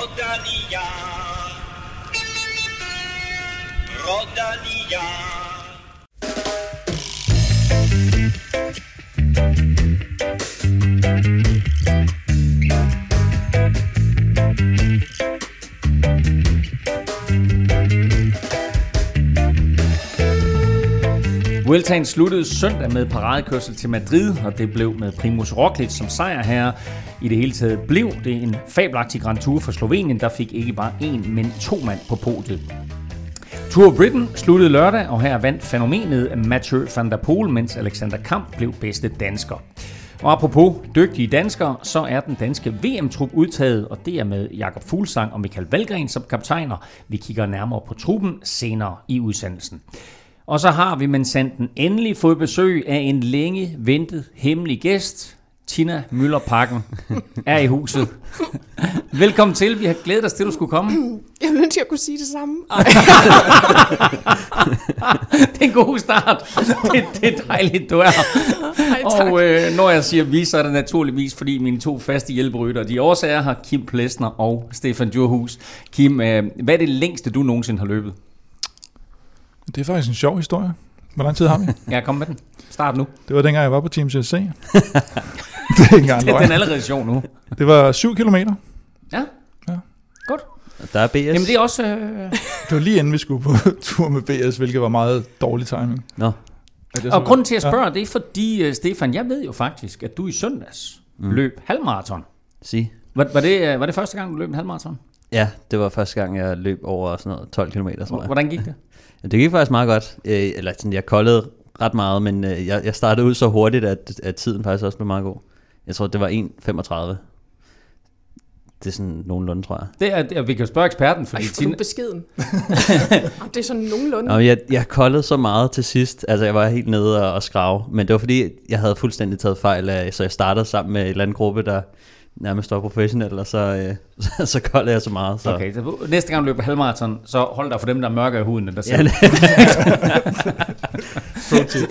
Rodalía, Rodalía. Vueltaen sluttede søndag med paradekørsel til Madrid, og det blev med Primus Roglic som sejrherre. I det hele taget blev det en fabelagtig Grand Tour for Slovenien, der fik ikke bare én, men to mand på podiet. Tour of Britain sluttede lørdag, og her vandt fænomenet Mathieu van der Poel, mens Alexander Kamp blev bedste dansker. Og apropos dygtige danskere, så er den danske VM-trup udtaget, og det er med Jakob Fuglsang og Michael Valgren som kaptajner. Vi kigger nærmere på truppen senere i udsendelsen. Og så har vi men sanden endelig fået besøg af en længe ventet hemmelig gæst. Tina Møllerpakken er i huset. Velkommen til. Vi har glædet os til, at du skulle komme. Jeg ville ønske, at jeg kunne sige det samme. det er en god start. Det, det er dejligt, du er Ej, tak. Og øh, når jeg siger vi, så er det naturligvis, fordi mine to faste hjælperytter, de også er her, Kim Plesner og Stefan Djurhus. Kim, øh, hvad er det længste, du nogensinde har løbet? Det er faktisk en sjov historie. Hvor lang tid har vi? Ja, kom med den. Start nu. Det var dengang, jeg var på Team CSC. det er ikke engang Den er løgn. allerede sjov nu. Det var 7 kilometer. Ja. Ja. Godt. Der er BS. Jamen det er også... Øh... Det var lige inden vi skulle på tur med BS, hvilket var meget dårlig timing. Nå. Jeg Og grunden til at spørge, ja. det er fordi, øh, Stefan, jeg ved jo faktisk, at du i søndags mm. løb halvmarathon. Sig. Var, var, det, øh, var det første gang, du løb en halvmarathon? Ja, det var første gang, jeg løb over sådan noget 12 km, tror jeg. Hvordan gik det? Ja, Det gik faktisk meget godt. Øh, eller sådan, jeg koldede ret meget, men øh, jeg, jeg startede ud så hurtigt, at, at tiden faktisk også blev meget god. Jeg tror, det var 1.35. Det er sådan nogenlunde, tror jeg. Det er, det vi kan spørge eksperten, fordi Ej, er Tina, du beskeden. Jamen, det er sådan nogenlunde. Nå, men jeg, jeg koldede så meget til sidst. Altså, jeg var helt nede og, og skrave. Men det var fordi, jeg havde fuldstændig taget fejl af, så jeg startede sammen med et eller andet gruppe, der nærmest var professionel, og så, øh, så, så koldede jeg så meget. Så. Okay, så næste gang du løber halvmarathon, så hold dig for dem, der er mørke i huden, end der selv.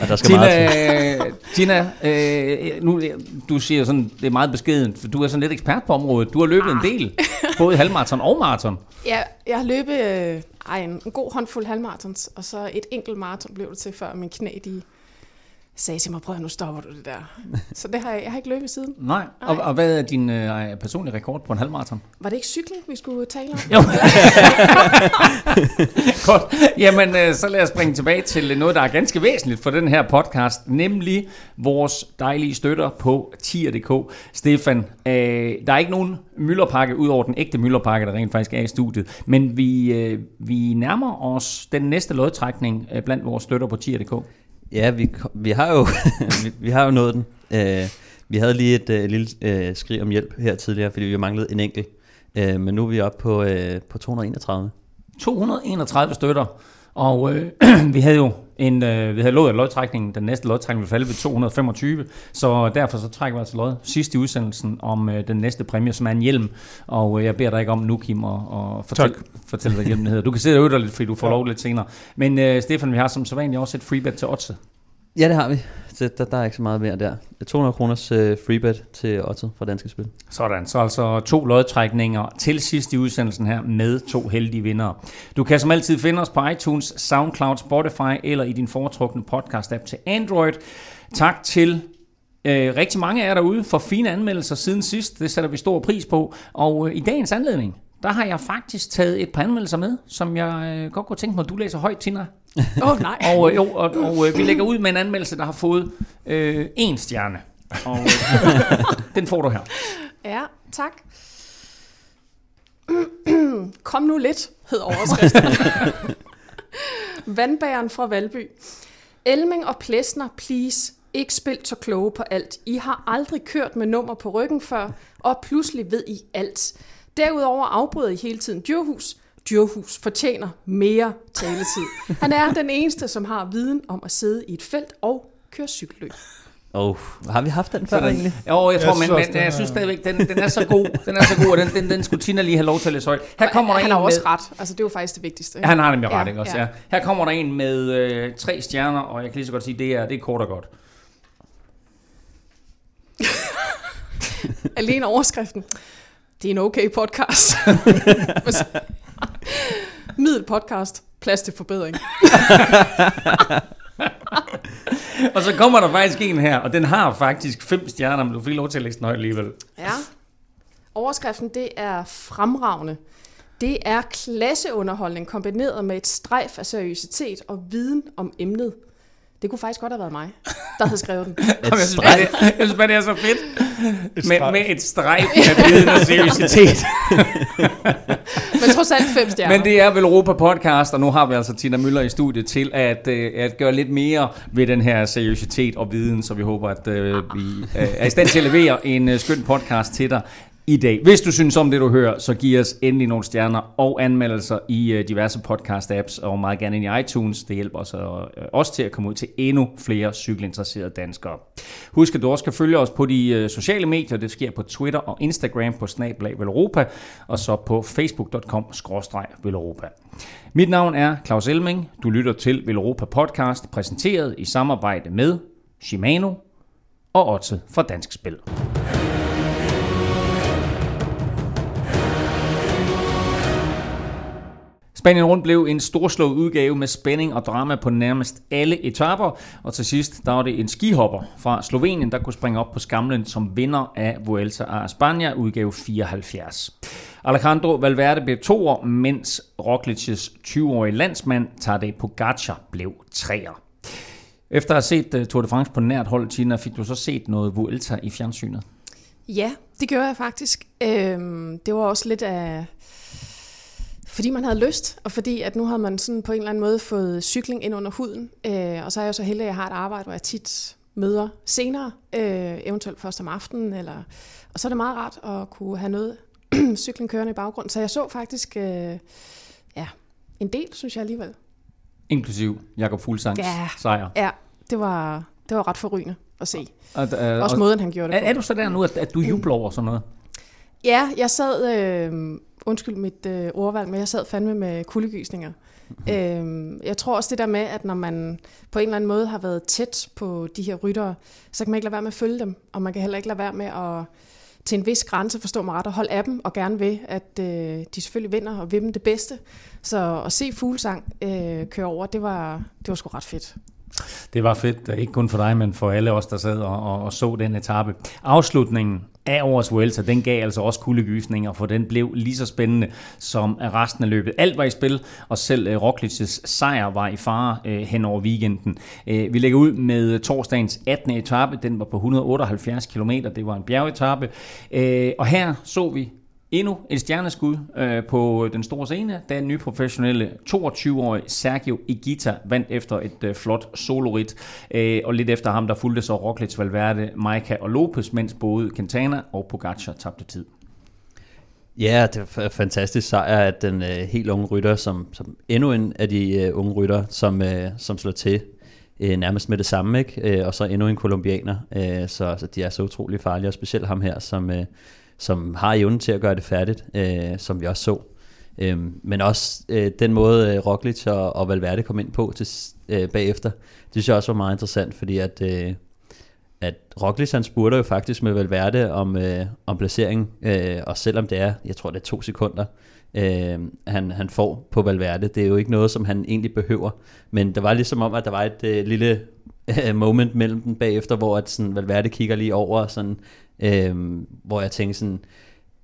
og der skal meget til. Tina, Tina øh, nu, du siger sådan, det er meget beskedent, for du er sådan lidt ekspert på området. Du har løbet en del, både halvmarathon og maraton. Ja, jeg har løbet øh, ej, en, en god håndfuld halvmaratons, og så et enkelt maraton blev det til, før min knæ de sagde til mig, prøv at nu stopper du det der. Så det har jeg, jeg har ikke løbet siden. Nej. Og, og hvad er din øh, personlige rekord på en halvmaraton? Var det ikke cykling, vi skulle tale om? Jo. Godt. Jamen, øh, så lad os springe tilbage til noget, der er ganske væsentligt for den her podcast, nemlig vores dejlige støtter på tier.dk. Stefan, øh, der er ikke nogen møllerpakke, ud over den ægte møllerpakke, der rent faktisk er i studiet, men vi, øh, vi nærmer os den næste lodtrækning øh, blandt vores støtter på tier.dk. Ja, vi, vi, har jo, vi, vi har jo nået den. Øh, vi havde lige et øh, lille øh, skrig om hjælp her tidligere, fordi vi manglede en enkelt. Øh, men nu er vi oppe på, øh, på 231. 231 støtter. Og øh, vi havde jo en, øh, vi havde lovet, at lodtrækningen, den næste lodtrækning ville falde ved 225, så derfor så trækker vi altså lod sidst i udsendelsen om øh, den næste præmie, som er en hjelm. Og øh, jeg beder dig ikke om nu, Kim, at, at fortælle, fortælle hvad hjelmen hedder. Du kan sidde og øve dig lidt, fordi du får lov lidt senere. Men øh, Stefan, vi har som sædvanligt også et freebet til Otse. Ja, det har vi. Så der, der er ikke så meget mere der. 200 kroners øh, freebet til Otto fra Danske Spil. Sådan, så altså to lodtrækninger til sidst i udsendelsen her med to heldige vindere. Du kan som altid finde os på iTunes, SoundCloud, Spotify eller i din foretrukne podcast-app til Android. Tak til øh, rigtig mange af jer derude for fine anmeldelser siden sidst. Det sætter vi stor pris på. Og øh, i dagens anledning, der har jeg faktisk taget et par anmeldelser med, som jeg øh, godt kunne tænke mig, at du læser højt, Tina. Åh, oh, nej. Og, øh, jo, og, og øh, vi lægger ud med en anmeldelse, der har fået øh, en stjerne. Og øh, den får du her. Ja, tak. Kom nu lidt, hed overskriften. Vandbæren fra Valby. Elming og Plesner, please. Ikke spil så kloge på alt. I har aldrig kørt med nummer på ryggen før, og pludselig ved I alt. Derudover afbryder I hele tiden Djurhus. Djurhus fortjener mere taletid. Han er den eneste, som har viden om at sidde i et felt og køre cykelløb. Og har vi haft den før Sådan. egentlig? Jo, jeg tror, Jeg men, synes men også, den jeg synes stadigvæk, den, den er så god. Den er så god, og den, den, den skulle Tina lige have lov til at læse højt. Her kommer der han en har også med, ret. Altså, det er jo faktisk det vigtigste. ikke? Han har nemlig ret, Ja, ikke også? ja. Ja. Her kommer der en med øh, tre stjerner, og jeg kan lige så godt sige, det er, det er kort og godt. Alene overskriften. Det er en okay podcast. Middel podcast. Plads til forbedring. Og så kommer der faktisk en her, og den har faktisk fem stjerner, men du fik lov til at læse den højt alligevel. Ja. Overskriften, det er fremragende. Det er klasseunderholdning kombineret med et strejf af seriøsitet og viden om emnet. Det kunne faktisk godt have været mig, der havde skrevet den. Jeg synes, bare, det, jeg synes bare, det er så fedt. Med, med et strejf af viden og seriøsitet. Men trods alt fem stjerner. Men det er vel Europa Podcast, og nu har vi altså Tina Møller i studiet til at, øh, at gøre lidt mere ved den her seriøsitet og viden, så vi håber, at øh, vi øh, er i stand til at levere en skøn podcast til dig i dag. Hvis du synes om det, du hører, så giv os endelig nogle stjerner og anmeldelser i øh, diverse podcast-apps, og meget gerne ind i iTunes. Det hjælper os, øh, også til at komme ud til endnu flere cykelinteresserede danskere. Husk, at du også kan følge os på de øh, sociale medier. Det sker på Twitter og Instagram på Snablag Velropa, og så på facebook.com-velropa. Mit navn er Claus Elming. Du lytter til Velropa Podcast, præsenteret i samarbejde med Shimano og Otte fra Dansk Spil. Spanien rundt blev en storslået udgave med spænding og drama på nærmest alle etaper, og til sidst der var det en skihopper fra Slovenien, der kunne springe op på skamlen som vinder af Vuelta a España udgave 74. Alejandro Valverde blev toer, mens Roglic's 20-årige landsmand Tadej Pogacar blev treer. Efter at have set øh, Tour de France på nært hold, Tina, fik du så set noget Vuelta i fjernsynet? Ja, det gjorde jeg faktisk. Øhm, det var også lidt af fordi man havde lyst, og fordi at nu havde man sådan på en eller anden måde fået cykling ind under huden. Øh, og så er jeg så heldig, at jeg har et arbejde, hvor jeg tit møder senere, øh, eventuelt først om aftenen. Eller, og så er det meget rart at kunne have noget cykling kørende i baggrunden. Så jeg så faktisk øh, ja, en del, synes jeg alligevel. Inklusiv Jakob Fuglsangs Ja. sejr. Ja, det var, det var ret forrygende at se. Og, uh, Også måden, han gjorde det er, er du så der nu, at, at du jubler over sådan noget? Ja, jeg sad, øh, undskyld mit øh, ordvalg, men jeg sad fandme med kuldegysninger. Mm-hmm. Øh, jeg tror også det der med, at når man på en eller anden måde har været tæt på de her ryttere, så kan man ikke lade være med at følge dem, og man kan heller ikke lade være med at til en vis grænse, forstå mig ret, og holde af dem, og gerne vil, at øh, de selvfølgelig vinder, og vil dem det bedste. Så at se Fuglsang øh, køre over, det var, det var sgu ret fedt. Det var fedt, ikke kun for dig, men for alle os, der sad og, og, og så den etape. Afslutningen af årets Vuelta, den gav altså også kuldegysninger, for den blev lige så spændende som resten af løbet. Alt var i spil, og selv øh, Roglic's sejr var i fare uh, hen over weekenden. Øh, vi lægger ud med torsdagens 18. etape, den var på 178 km, det var en bjergetappe. Uh, og her så vi Endnu et stjerneskud øh, på den store scene, da den nye professionelle 22-årige Sergio Igita vandt efter et øh, flot solorit. Øh, og lidt efter ham, der fulgte så Roglic, Valverde, Maika og Lopez, mens både Quintana og Pogacar tabte tid. Ja, det er fantastisk sejr, at den øh, helt unge rytter, som, som endnu en af de øh, unge rytter, som, øh, som slår til øh, nærmest med det samme, ikke? Øh, og så endnu en kolumbianer, øh, så, så de er så utrolig farlige, og specielt ham her, som, øh, som har evnen til at gøre det færdigt, øh, som vi også så. Øh, men også øh, den måde, øh, Roglic og, og Valverde kom ind på til, øh, bagefter, det synes jeg også var meget interessant, fordi at... Øh, at Roglic han spurgte jo faktisk med Valverde om, øh, om placering, øh, og selvom det er, jeg tror det er to sekunder, øh, han, han får på Valverde, det er jo ikke noget, som han egentlig behøver, men det var ligesom om, at der var et øh, lille øh, moment mellem dem bagefter, hvor at sådan, Valverde kigger lige over, sådan, øh, hvor jeg tænkte sådan,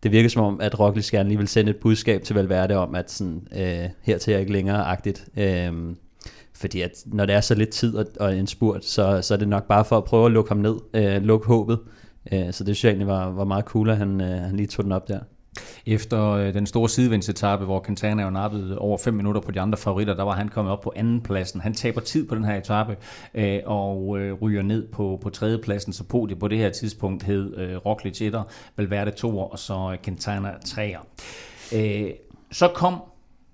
det virker som om, at Roglic gerne lige vil sende et budskab til Valverde om, at sådan, øh, hertil er ikke længere-agtigt. Øh, fordi at når det er så lidt tid og, og en spurt, så, så er det nok bare for at prøve at lukke ham ned, øh, lukke håbet. Øh, så det synes jeg egentlig var, var meget cool, at han, øh, han lige tog den op der. Efter øh, den store sidevindsetappe, hvor Quintana jo nappede over 5 minutter på de andre favoritter, der var han kommet op på anden pladsen. Han taber tid på den her etape øh, og øh, ryger ned på, på tredje pladsen, så podiet på det her tidspunkt hed øh, Roglic 1'er, Valverde 2'er og så øh, Quintana 3'er. Øh, så kom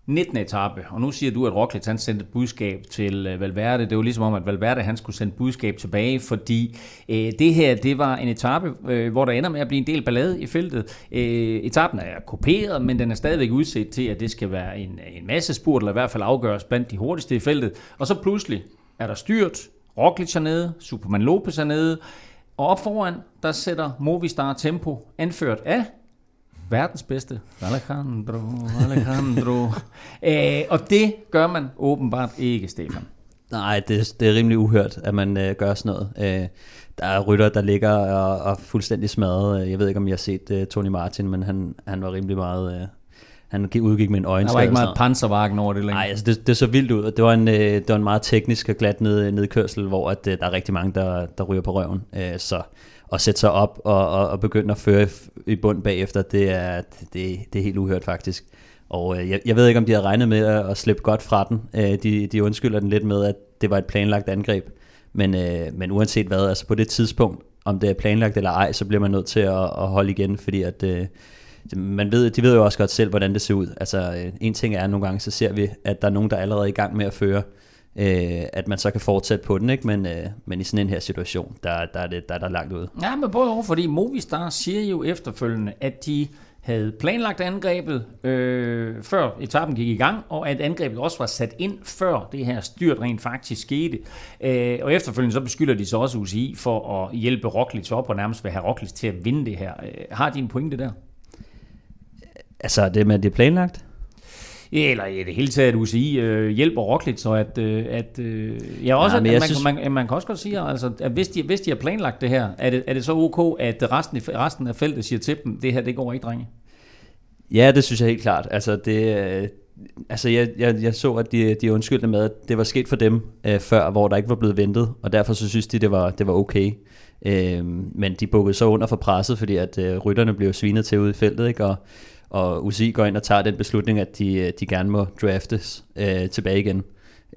19. etape, og nu siger du, at Roglic han sendte et budskab til øh, Valverde. Det var ligesom om, at Valverde han skulle sende budskab tilbage, fordi øh, det her, det var en etape, øh, hvor der ender med at blive en del ballade i feltet. Øh, etappen er kopieret, men den er stadigvæk udset til, at det skal være en, en masse spurt, eller i hvert fald afgøres blandt de hurtigste i feltet. Og så pludselig er der styrt, Roglic er nede, Superman Lopez er nede, og op foran, der sætter Movistar Tempo, anført af Verdens bedste. Alejandro, Alejandro. Æh, og det gør man åbenbart ikke, Stefan. Nej, det, det er rimelig uhørt, at man øh, gør sådan noget. Øh, der er rytter, der ligger og, og fuldstændig smadret. Jeg ved ikke, om jeg har set øh, Tony Martin, men han, han var rimelig meget... Øh, han udgik med en øjenskade. Der var ikke meget panservagen over det længere. Nej, altså det, det så vildt ud. Det var en, øh, det var en meget teknisk og glat ned, nedkørsel, hvor at, øh, der er rigtig mange, der, der ryger på røven. Øh, så at sætte sig op og, og, og begynde at føre i bund bagefter, det er, det, det er helt uhørt faktisk. Og øh, jeg, jeg ved ikke, om de havde regnet med at, at slippe godt fra den. Øh, de, de undskylder den lidt med, at det var et planlagt angreb. Men, øh, men uanset hvad, altså på det tidspunkt, om det er planlagt eller ej, så bliver man nødt til at, at holde igen, fordi at, øh, man ved, de ved jo også godt selv, hvordan det ser ud. Altså øh, en ting er, at nogle gange så ser vi, at der er nogen, der er allerede i gang med at føre, øh, at man så kan fortsætte på den, ikke? Men, øh, men i sådan en her situation, der, der, er det, der er der langt ud. Ja, men både over, fordi Movistar siger jo efterfølgende, at de havde planlagt angrebet, øh, før etappen gik i gang, og at angrebet også var sat ind, før det her styrt rent faktisk skete. Øh, og efterfølgende så beskylder de så også UCI for at hjælpe Roglic op, og nærmest vil have Roglic til at vinde det her. Øh, har de en pointe der? Altså det med, at det er planlagt? Eller i det hele taget, at UCI øh, hjælper Roglic, så at, øh, at øh, ja, også, ja, at, man, synes... man, man, man kan også godt sige, altså, at hvis de, hvis de har planlagt det her, er det, er det så ok, at resten, resten af feltet siger til dem, det her, det går ikke, drenge? Ja, det synes jeg helt klart. Altså, det, øh, altså jeg, jeg, jeg så, at de, de undskyldte med, at det var sket for dem øh, før, hvor der ikke var blevet ventet, og derfor så synes de, det var, det var okay. Øh, men de bukkede så under for presset, fordi at øh, rytterne blev svinet til ude i feltet, ikke? Og, og UCI går ind og tager den beslutning, at de, øh, de gerne må draftes øh, tilbage igen.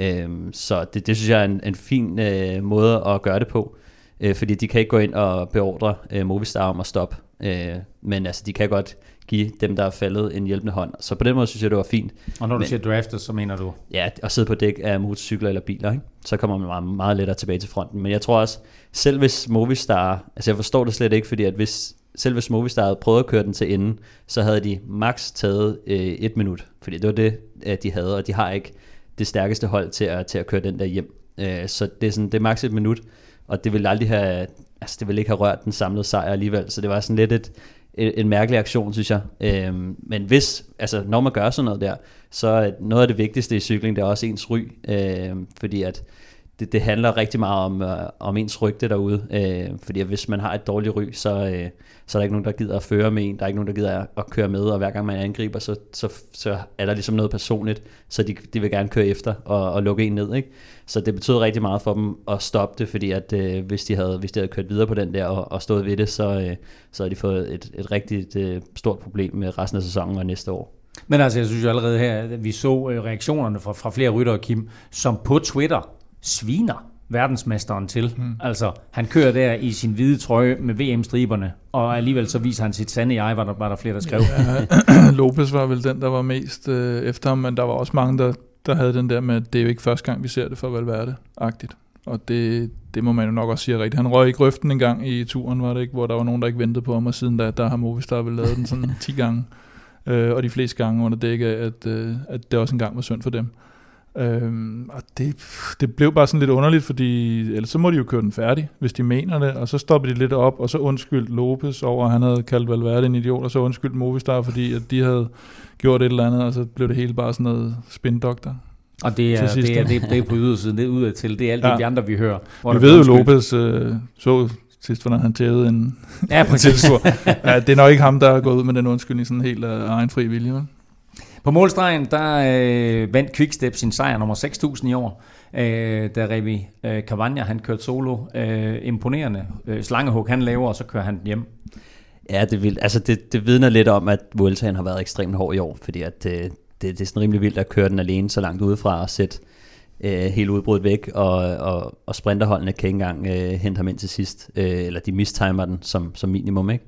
Øh, så det, det synes jeg er en, en fin øh, måde at gøre det på, øh, fordi de kan ikke gå ind og beordre øh, Movistar om at stoppe, øh, men altså de kan godt give dem, der er faldet, en hjælpende hånd. Så på den måde synes jeg, det var fint. Og når du men, siger draftes, så mener du? Ja, at sidde på dæk af motorcykler eller biler, ikke? så kommer man meget, meget lettere tilbage til fronten. Men jeg tror også, selv hvis Movistar, altså jeg forstår det slet ikke, fordi at hvis selve Movistar prøvede at køre den til ende, så havde de max taget øh, et minut, fordi det var det, øh, de havde, og de har ikke det stærkeste hold til at, til at køre den der hjem. Øh, så det er, sådan, det er max et minut, og det vil aldrig have, altså det vil ikke have rørt den samlede sejr alligevel, så det var sådan lidt et, en mærkelig aktion, synes jeg. Øhm, men hvis, altså når man gør sådan noget der, så noget af det vigtigste i cykling, det er også ens ry, øhm, fordi at det, det handler rigtig meget om, øh, om ens rygte derude. Øh, fordi hvis man har et dårligt ry, så, øh, så er der ikke nogen, der gider at føre med en. Der er ikke nogen, der gider at køre med, og hver gang man angriber, så, så, så er der ligesom noget personligt, så de, de vil gerne køre efter og, og lukke en ned. Ikke? Så det betyder rigtig meget for dem at stoppe det, fordi at, øh, hvis, de havde, hvis de havde kørt videre på den der og, og stået ved det, så, øh, så havde de fået et, et rigtig øh, stort problem med resten af sæsonen og næste år. Men altså, jeg synes jo allerede her, at vi så øh, reaktionerne fra, fra flere ryttere, Kim, som på Twitter sviner verdensmesteren til. Mm. Altså, han kører der i sin hvide trøje med VM-striberne, og alligevel så viser han sit sande jeg, var der, var der flere, der skrev. Ja, Lopez var vel den, der var mest øh, efter ham, men der var også mange, der, der havde den der med, at det er jo ikke første gang, vi ser det for Valverde-agtigt. Og det, det må man jo nok også sige rigtigt. Han røg i grøften en gang i turen, var det ikke? Hvor der var nogen, der ikke ventede på ham, og siden da, der har Movistar vel lavet den sådan 10 gange. Øh, og de fleste gange under dække at, øh, at det også engang var synd for dem. Øhm, og det, det blev bare sådan lidt underligt, fordi ellers så må de jo køre den færdig, hvis de mener det, og så stopper de lidt op, og så undskyld Lopez over, at han havde kaldt Valverde en idiot, og så undskyld Movistar, fordi at de havde gjort et eller andet, og så blev det hele bare sådan noget spindoktor. Og det er, det er, det, det er på ydersiden, det er udad til, det er alt ja. det, de andre, vi hører. Vi ved jo, Lopez øh, så sidst, hvordan han tævede en, ja, en ja, det er nok ikke ham, der er gået ud med den undskyldning sådan helt af egen fri vilje. Men. På målstregen, der øh, vandt Quickstep sin sejr nummer 6.000 i år, øh, da Revi øh, Cavagna, han kørte solo. Øh, imponerende øh, slangehug, han laver, og så kører han hjem. Ja, det, vil, altså det, det vidner lidt om, at Vueltaen har været ekstremt hård i år, fordi at, øh, det, det er sådan rimelig vildt at køre den alene så langt udefra og sætte øh, hele udbruddet væk, og, og, og sprinterholdene kan ikke engang øh, hente ham ind til sidst, øh, eller de mistimer den som, som minimum. Ikke?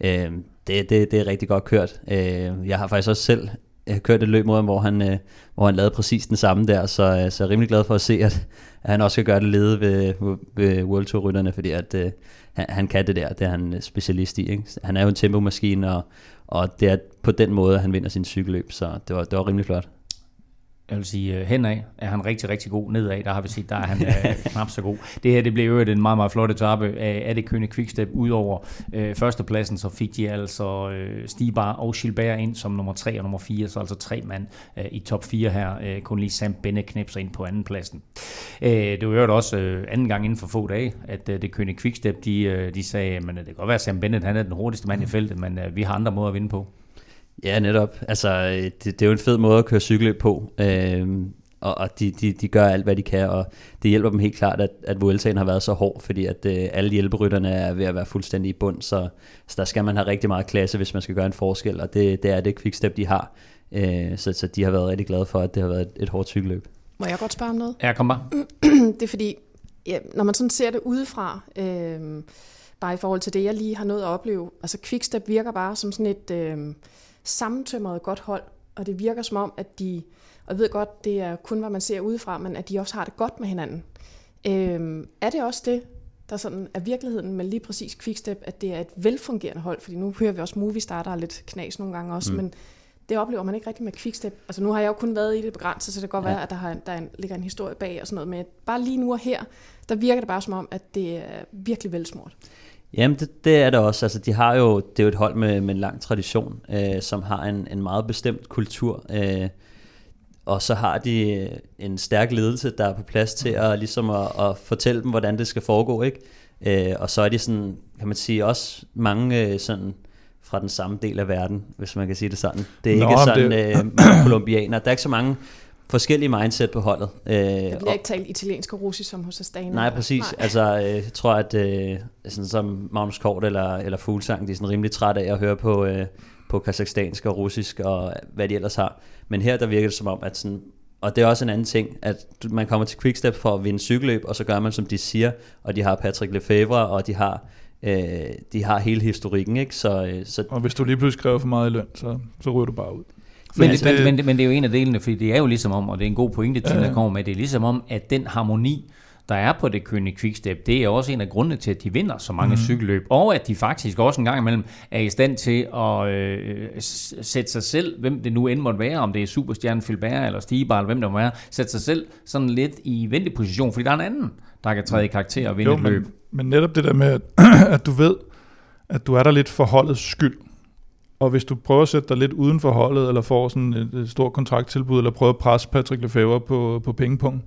Øh, det, det, det er rigtig godt kørt. Øh, jeg har faktisk også selv Øh, kørt et løb mod ham, hvor han, øh, hvor han lavede præcis den samme der, så, øh, så jeg er rimelig glad for at se, at, at han også skal gøre det lede ved, ved World Tour rytterne, fordi at, øh, han, han kan det der, det er han øh, specialist i. Ikke? Han er jo en tempomaskine, og, og det er på den måde, han vinder sin cykelløb, så det var, det var rimelig flot jeg vil sige, øh, henad er han rigtig, rigtig god. Nedad, der har vi set, der er han øh, knap så god. Det her, det blev jo en meget, meget flot etape af, af det kønne Quickstep. Udover øh, førstepladsen, så fik de altså øh, Stibar og Gilbert ind som nummer 3 og nummer 4, så altså tre mand øh, i top 4 her. Øh, kun lige Sam Bennett knipser ind på anden pladsen. Øh, det var jo også øh, anden gang inden for få dage, at øh, det kønne Quickstep, de, øh, de sagde, at det kan godt være, at Sam Bennett han er den hurtigste mand i feltet, men øh, vi har andre måder at vinde på. Ja, netop. Altså, det, det er jo en fed måde at køre cykelløb på. Øhm, og, og de, de, de gør alt, hvad de kan, og det hjælper dem helt klart, at, at Vueltaen har været så hård, fordi at øh, alle hjælperytterne er ved at være fuldstændig i bund, så, så der skal man have rigtig meget klasse, hvis man skal gøre en forskel, og det, det er det Quickstep, de har. Øh, så, så de har været rigtig glade for, at det har været et, et hårdt cykelløb. Må jeg godt spørge om noget? Ja, kom bare. det er fordi, ja, når man sådan ser det udefra, øh, bare i forhold til det, jeg lige har nået at opleve, altså Quickstep virker bare som sådan et... Øh, sammentømret godt hold, og det virker som om, at de, og jeg ved godt, det er kun, hvad man ser udefra, men at de også har det godt med hinanden. Øhm, er det også det, der sådan er virkeligheden med lige præcis Quickstep, at det er et velfungerende hold? Fordi nu hører vi også Movistar, der er lidt knas nogle gange også, mm. men det oplever man ikke rigtig med Quickstep. Altså nu har jeg jo kun været i det begrænset, så det kan godt ja. være, at der, har, der en, ligger en historie bag og sådan noget, men bare lige nu og her, der virker det bare som om, at det er virkelig velsmurt. Jamen, det, det er det også. Altså, de har jo, det er jo et hold med, med en lang tradition, øh, som har en, en meget bestemt kultur. Øh, og så har de en stærk ledelse, der er på plads til at, ligesom at, at fortælle dem, hvordan det skal foregå. Ikke? Øh, og så er de sådan, kan man sige, også mange øh, sådan fra den samme del af verden, hvis man kan sige det sådan. Det er Nå, ikke sådan det... øh, kolumbianer. Der er ikke så mange forskellige mindset på holdet. Øh, der bliver ikke talt italiensk og russisk som hos Astana. Nej, præcis. Nej. Altså, øh, jeg tror, at øh, sådan som Magnus Kort eller, eller Fuglsang, de er sådan rimelig trætte af at høre på, øh, på kazakhstansk og russisk og hvad de ellers har. Men her, der virker det som om, at sådan, og det er også en anden ting, at man kommer til Quickstep for at vinde cykelløb, og så gør man, som de siger, og de har Patrick Lefevre, og de har øh, de har hele historikken, ikke? Så, øh, så og hvis du lige pludselig skriver for meget i løn, så, så ryger du bare ud. Men, altså, men, men, men det er jo en af delene, fordi det er jo ligesom om, og det er en god pointe, til, der kommer med, det er ligesom om, at den harmoni, der er på det kønne quickstep, det er også en af grundene til, at de vinder så mange mm. cykelløb, og at de faktisk også en gang imellem er i stand til at øh, sætte sig selv, hvem det nu end måtte være, om det er Superstjernen Filbert eller Stibar, eller hvem det må være, sætte sig selv sådan lidt i venteposition, fordi der er en anden, der kan træde i karakter og vinde jo, et løb. Men, men netop det der med, at du ved, at du er der lidt for holdets skyld, og hvis du prøver at sætte dig lidt uden for holdet, eller får sådan et, et stort kontrakttilbud, eller prøver at presse Patrick Lefebvre på, på pengepunkt,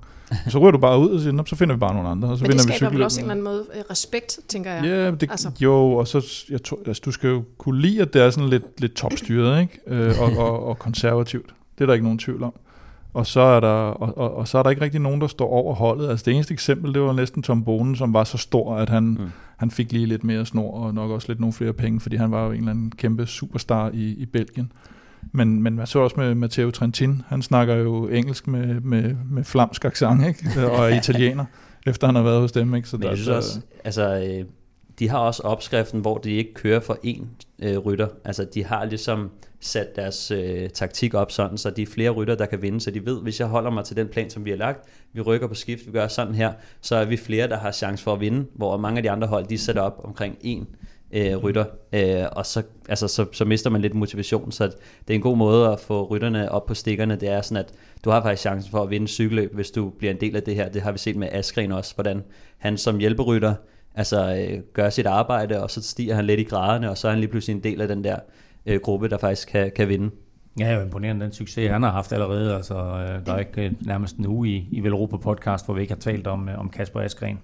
så ryger du bare ud og siger, så finder vi bare nogle andre. Og så Men det skaber vel også en eller anden måde øh, respekt, tænker jeg. Ja, det, altså. jo, og så, jeg tror, altså, du skal jo kunne lide, at det er sådan lidt, lidt topstyret, ikke? Øh, og, og, og konservativt. Det er der ikke nogen tvivl om. Og så, er der, og, og, og så er der ikke rigtig nogen, der står over holdet. Altså det eneste eksempel, det var næsten Tom Bonen, som var så stor, at han, mm. han fik lige lidt mere snor, og nok også lidt nogle flere penge, fordi han var jo en eller anden kæmpe superstar i, i Belgien. Men, men man så også med Matteo Trentin, han snakker jo engelsk med, med, med flamsk accent, ikke? og er italiener, efter han har været hos dem. Ikke? Så men jeg der, synes også, altså, øh, de har også opskriften, hvor de ikke kører for én øh, rytter. Altså de har ligesom sat deres øh, taktik op sådan, så de er flere rytter, der kan vinde, så de ved, hvis jeg holder mig til den plan, som vi har lagt, vi rykker på skift, vi gør sådan her, så er vi flere, der har chance for at vinde, hvor mange af de andre hold, de sætter op omkring en øh, rytter, øh, og så, altså, så, så mister man lidt motivation, så det er en god måde at få rytterne op på stikkerne, det er sådan, at du har faktisk chancen for at vinde cykelløb, hvis du bliver en del af det her, det har vi set med Askren også, hvordan han som hjælperytter, altså øh, gør sit arbejde, og så stiger han lidt i graderne, og så er han lige pludselig en del af den der øh, gruppe, der faktisk kan, kan vinde. Ja, er jo imponerende den succes, han har haft allerede. Altså, øh, der er ikke øh, nærmest en uge i, i Velropa podcast, hvor vi ikke har talt om, øh, om Kasper Askren.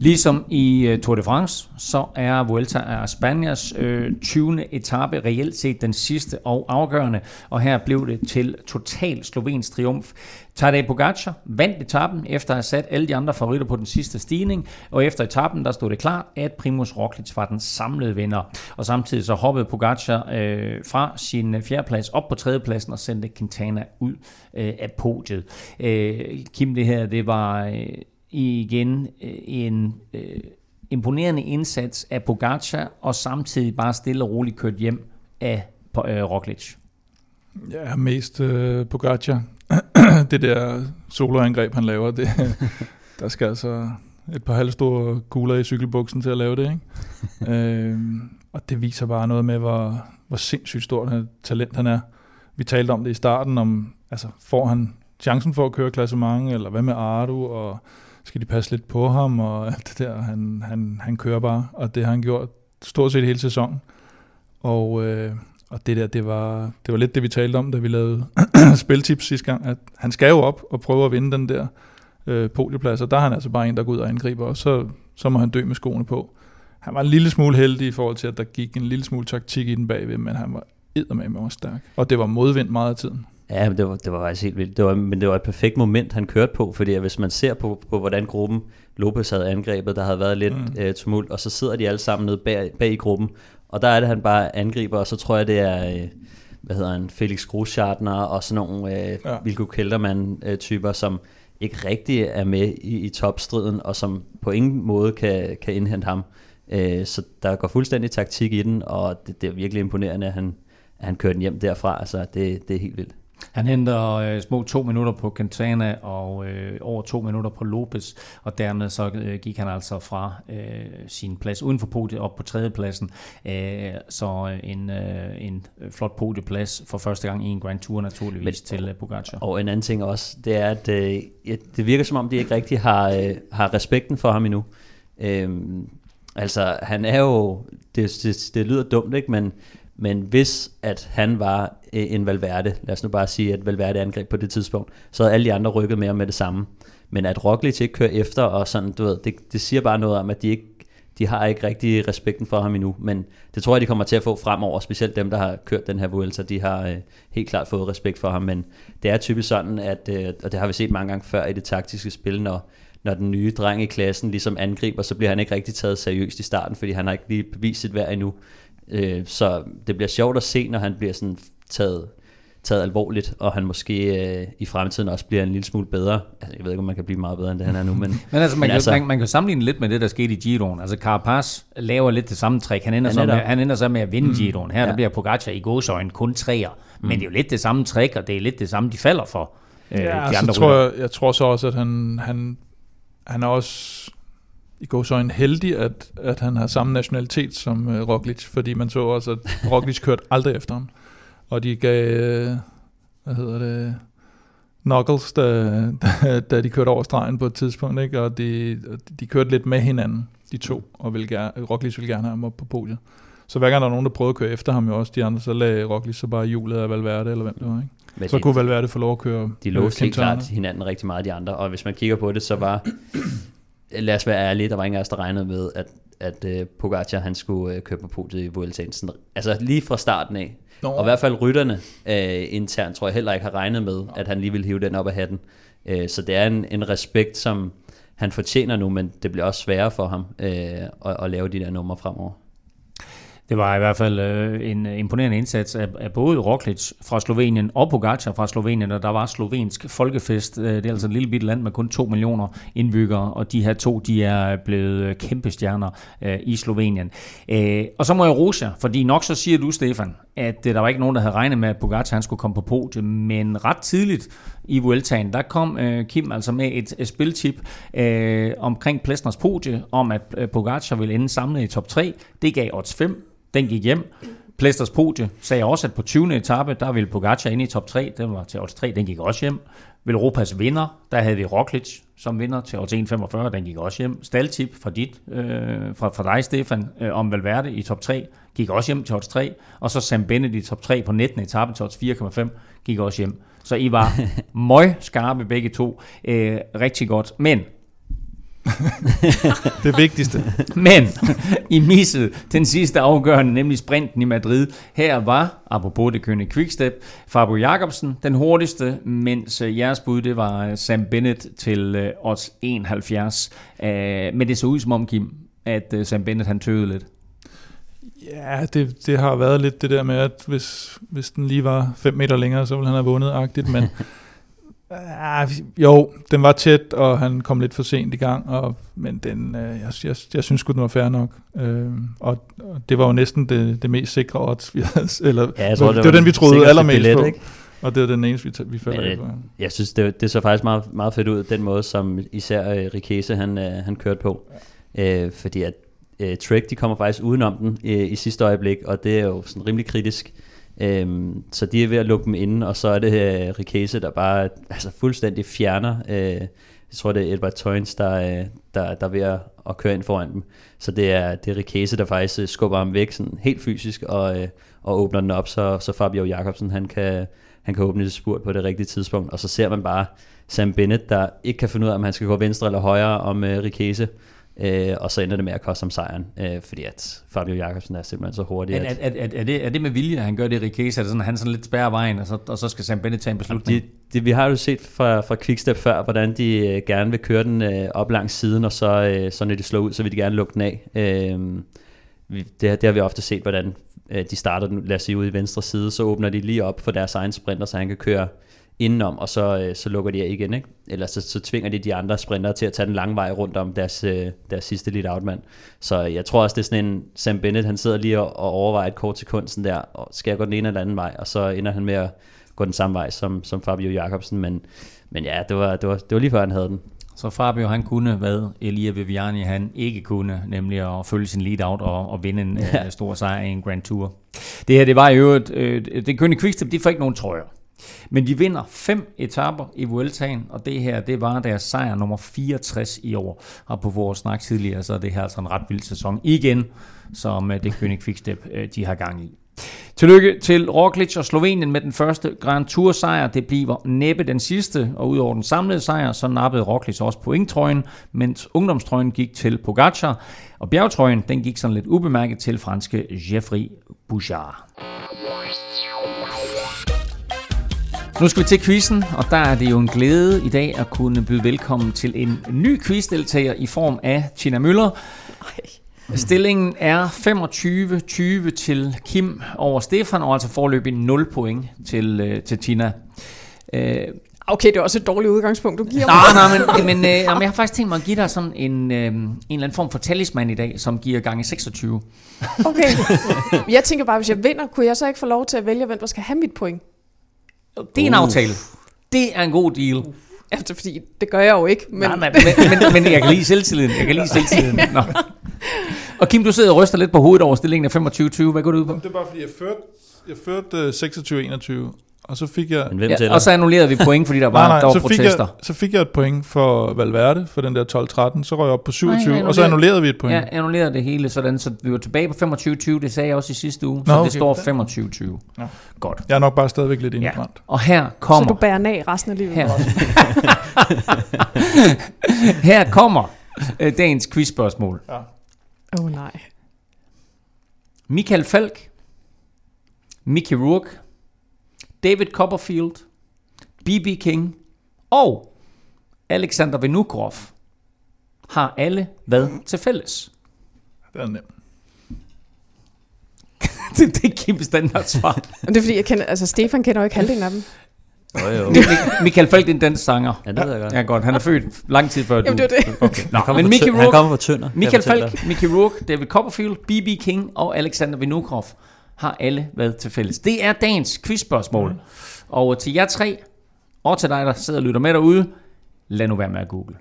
Ligesom i øh, Tour de France, så er Vuelta a Spanias øh, 20. etape reelt set den sidste og afgørende, og her blev det til total slovensk triumf. Tadej Pogacar vandt etappen efter at have sat alle de andre favoritter på den sidste stigning, og efter etappen der stod det klart, at Primus Roglic var den samlede vinder. Og samtidig så hoppede Pogacar øh, fra sin øh, fjerdeplads op på tredjepladsen og sendte Quintana ud øh, af podiet. Øh, Kim, det her, det var... Øh, igen øh, en øh, imponerende indsats af Pogacar, og samtidig bare stille og roligt kørt hjem af øh, Roglic. Ja, mest øh, Pogacar. det der soloangreb, han laver, det, der skal altså et par halvstore kugler i cykelbuksen til at lave det. Ikke? øh, og det viser bare noget med, hvor, hvor sindssygt stort talent han er. vi talte om det i starten, om altså, får han chancen for at køre klassement, eller hvad med Ardu, og skal de passe lidt på ham, og alt det der. Han, han, han kører bare, og det har han gjort stort set hele sæsonen. Og, øh, og det der, det var, det var lidt det, vi talte om, da vi lavede spiltips sidste gang, at han skal jo op og prøve at vinde den der øh, podieplads, og der er han altså bare en, der går ud og angriber, og så, så må han dø med skoene på. Han var en lille smule heldig i forhold til, at der gik en lille smule taktik i den bagved, men han var eddermame også stærk. Og det var modvind meget af tiden. Ja, men det var, det var faktisk helt vildt. Det var, men det var et perfekt moment, han kørte på, fordi hvis man ser på, på hvordan gruppen Lopez havde angrebet, der havde været lidt mm. øh, tumult, og så sidder de alle sammen nede bag, bag i gruppen, og der er det, han bare angriber, og så tror jeg, det er, øh, hvad hedder han, Felix Gruschartner og sådan nogle øh, ja. Vilko Kelderman-typer, som ikke rigtig er med i, i topstriden, og som på ingen måde kan, kan indhente ham. Øh, så der går fuldstændig taktik i den, og det, det er virkelig imponerende, at han, at han kører den hjem derfra. Altså, det, det er helt vildt. Han henter øh, små to minutter på Quintana og øh, over to minutter på Lopez, og dermed så øh, gik han altså fra øh, sin plads uden for podiet op på tredjepladsen. Øh, så en, øh, en flot podieplads for første gang i en Grand Tour naturligvis Men, til øh, Pogacar. Og en anden ting også, det er, at øh, det virker som om, de ikke rigtig har, øh, har respekten for ham endnu. Øh, altså, han er jo, det, det, det lyder dumt, ikke? men men hvis at han var øh, en Valverde, lad os nu bare sige, at Valverde angreb på det tidspunkt, så havde alle de andre rykket med med det samme. Men at Roglic ikke kører efter, og sådan, du ved, det, det siger bare noget om, at de ikke de har ikke rigtig respekten for ham endnu, men det tror jeg, de kommer til at få fremover, specielt dem, der har kørt den her Vuelta, de har øh, helt klart fået respekt for ham, men det er typisk sådan, at, øh, og det har vi set mange gange før i det taktiske spil, når, når den nye dreng i klassen ligesom angriber, så bliver han ikke rigtig taget seriøst i starten, fordi han har ikke lige bevist sit værd endnu. Øh, så det bliver sjovt at se, når han bliver sådan taget, taget alvorligt, og han måske øh, i fremtiden også bliver en lille smule bedre. Altså, jeg ved ikke, om man kan blive meget bedre, end det han er nu. Men, men altså, man, men kan, altså, man, man kan sammenligne lidt med det, der skete i Giroen. Altså, Carapaz laver lidt det samme trick. Han ender, så med, han ender så med at vinde mm, Giroen. Her ja. der bliver Pogacar i gåsøjne kun træer. Mm. Men det er jo lidt det samme trick, og det er lidt det samme, de falder for. Øh, ja, de altså, andre tror jeg, jeg tror så også, at han, han, han er også i går så en heldig, at, at han har samme nationalitet som uh, Roglic, fordi man så også, at Roglic kørte aldrig efter ham. Og de gav, uh, hvad hedder det, knuckles, da, da, da de kørte over stregen på et tidspunkt, ikke? og de, de kørte lidt med hinanden, de to, og ville gerne, Roglic ville gerne have ham op på podiet. Så hver gang der var nogen, der prøvede at køre efter ham jo også, de andre, så lagde Roglic så bare hjulet af Valverde, eller hvem det var, ikke? Men så de, kunne Valverde få lov at køre De låste helt klart hinanden rigtig meget, de andre, og hvis man kigger på det, så var lad os være ærlige, der var ingen af os, der regnede med, at, at uh, Pogacar han skulle uh, køre på podiet i Vueltaen. Altså lige fra starten af. Nå. Og i hvert fald rytterne uh, internt, tror jeg heller ikke har regnet med, Nå. at han lige ville hive den op af hatten. Uh, så det er en, en respekt, som han fortjener nu, men det bliver også sværere for ham uh, at, at lave de der numre fremover. Det var i hvert fald øh, en øh, imponerende indsats af, af både Roglic fra Slovenien og Pogacar fra Slovenien, og der var slovensk folkefest. Øh, det er altså et lille bitte land med kun 2 millioner indbyggere, og de her to, de er blevet øh, kæmpe stjerner øh, i Slovenien. Øh, og så må jeg rose jer, fordi nok så siger du, Stefan, at øh, der var ikke nogen, der havde regnet med, at Pogacar han skulle komme på podiet, men ret tidligt i Vueltaen, der kom øh, Kim altså med et, et spiltip øh, omkring Plesners podie, om at øh, Pogacar ville ende samlet i top 3. Det gav odds 5 den gik hjem. Plæsters podie sagde også, at på 20. etape, der ville Pogacar ind i top 3. Den var til odds 3, den gik også hjem. Europas vinder, der havde vi Roglic som vinder til odds 1,45, den gik også hjem. Staltip fra, dit, øh, fra, fra dig, Stefan, øh, om Valverde i top 3, gik også hjem til odds 3. Og så Sam Bennett i top 3 på 19. etape til odds 4,5, gik også hjem. Så I var møg skarpe begge to. Øh, rigtig godt. Men det vigtigste. Men I missede den sidste afgørende, nemlig sprinten i Madrid. Her var, apropos det kønne Quickstep, Fabio Jacobsen den hurtigste, mens øh, jeres bud det var øh, Sam Bennett til øh, odds 71. Men det så ud som om, Kim, at Sam Bennett han tøvede lidt. Ja, det, det har været lidt det der med, at hvis, hvis den lige var 5 meter længere, så ville han have vundet-agtigt, men Ja, jo, den var tæt, og han kom lidt for sent i gang, og, men den, øh, jeg, jeg, jeg synes godt den var fair nok. Øh, og, og det var jo næsten det, det mest sikre odds, vi havde, eller ja, jeg tror, det, det var, var den, vi troede allermest billet, på. Ikke? Og det er den eneste, vi, vi af på. Jeg synes, det, det så faktisk meget, meget fedt ud, den måde, som især uh, Rikese, han, uh, han kørte på. Ja. Uh, fordi at uh, Trek, de kommer faktisk udenom den uh, i sidste øjeblik, og det er jo sådan rimelig kritisk Øhm, så de er ved at lukke dem inde, og så er det uh, Rikese, der bare altså, fuldstændig fjerner, uh, jeg tror det er Edward Toynes, der, uh, der, der er ved at, at køre ind foran dem. Så det er, det er Rikese, der faktisk skubber ham væk sådan helt fysisk, og, uh, og åbner den op, så, så Fabio Jacobsen han kan, han kan åbne det spurt på det rigtige tidspunkt, og så ser man bare Sam Bennett, der ikke kan finde ud af, om han skal gå venstre eller højre om uh, Rikese, Øh, og så ender det med at koste ham sejren, øh, fordi at Fabio Jakobsen er simpelthen så hurtig. Er, er, er, er, er, det, er det med vilje, at han gør det i Rikese? Er det sådan, at han sådan lidt spærrer vejen, og så, og så skal Sam Bennett tage en beslutning? De, de, vi har jo set fra, fra Quickstep før, hvordan de øh, gerne vil køre den øh, op langs siden, og så, øh, så når de slår ud, så vil de gerne lukke den af. Øh, det, det har vi ofte set, hvordan øh, de starter, lad os sige, ude i venstre side, så åbner de lige op for deres egen sprinter, så han kan køre indenom, og så, øh, så lukker de af igen. Ikke? Eller så, så tvinger de de andre sprinter til at tage den lange vej rundt om deres, øh, deres sidste lead outmand. Så jeg tror også, det er sådan en Sam Bennett, han sidder lige og, og overvejer et kort sekund sådan der, og skal jeg gå den ene eller anden vej, og så ender han med at gå den samme vej som, som Fabio Jacobsen, men, men ja, det var, det, var, det var lige før han havde den. Så Fabio han kunne, hvad Elia Viviani han ikke kunne, nemlig at følge sin lead out og, og vinde en ja. uh, stor sejr i en Grand Tour. Det her, det var jo, et, øh, det kunne Quickstep, de får ikke nogen trøjer. Men de vinder fem etapper i Vueltaen, og det her, det var deres sejr nummer 64 i år. Og på vores snak tidligere, så er det her altså en ret vild sæson igen, som øh, det König Quickstep, øh, de har gang i. Tillykke til Roglic og Slovenien med den første Grand Tour sejr. Det bliver næppe den sidste, og udover den samlede sejr, så nappede Roglic også pointtrøjen, mens ungdomstrøjen gik til Pogacar, og bjergtrøjen den gik sådan lidt ubemærket til franske Geoffrey Bouchard. Nu skal vi til quizzen, og der er det jo en glæde i dag at kunne byde velkommen til en ny quizdeltager i form af Tina Møller. Stillingen er 25-20 til Kim over Stefan, og altså forløbig 0 point til, øh, til Tina. Øh, Okay, det er også et dårligt udgangspunkt, du giver mig. Nej, nej, men, men, øh, jeg har faktisk tænkt mig at give dig sådan en, øh, en eller anden form for talisman i dag, som giver gange 26. Okay. Jeg tænker bare, hvis jeg vinder, kunne jeg så ikke få lov til at vælge, hvem der skal have mit point? Det er en uh. aftale. Det er en god deal. Ja, det er fordi, det gør jeg jo ikke. Men... Nej, nej, men, men, men jeg kan lide selvtilliden. Jeg kan lide selvtilliden. Nå. Og Kim, du sidder og ryster lidt på hovedet over stillingen af 25-20. Hvad går du ud på? Det er bare fordi, jeg førte, jeg førte uh, 26-21. Og så fik jeg... Men hvem ja, og så annullerede vi point, fordi der var, nej, nej, der var så protester. Fik jeg, så fik jeg et point for Valverde, for den der 12-13. Så røg jeg op på 27, nej, og så annullerede vi et point. Ja, annullerede det hele, sådan, så vi var tilbage på 25-20. Det sagde jeg også i sidste uge. Nå, så okay. det står 25-20. Ja. Godt. Jeg er nok bare stadigvæk lidt indbrændt. Ja. Og her kommer... Så du bærer af resten af livet her. her kommer øh, dagens quizspørgsmål. Ja. Åh oh, nej. Michael Falk, Mickey Rourke, David Copperfield, B.B. King og Alexander Venukrov har alle hvad til fælles? Det er nemt. det, det er Kim standard svar. det er fordi, jeg kender, altså Stefan kender jo ikke halvdelen af dem. Jo, jo. Michael Falk er en dansk sanger. Ja, det ved jeg godt. Ja, godt. Han er født lang tid før Jamen, du. det er det. Okay. Nå, men Mickey Rourke, han kommer fra Tønder. Michael Falk, Mickey Rourke, David Copperfield, B.B. King og Alexander Vinokrov har alle været til fælles. Det er dagens quizspørgsmål. Mm. Og til jer tre, og til dig, der sidder og lytter med derude, lad nu være med at google.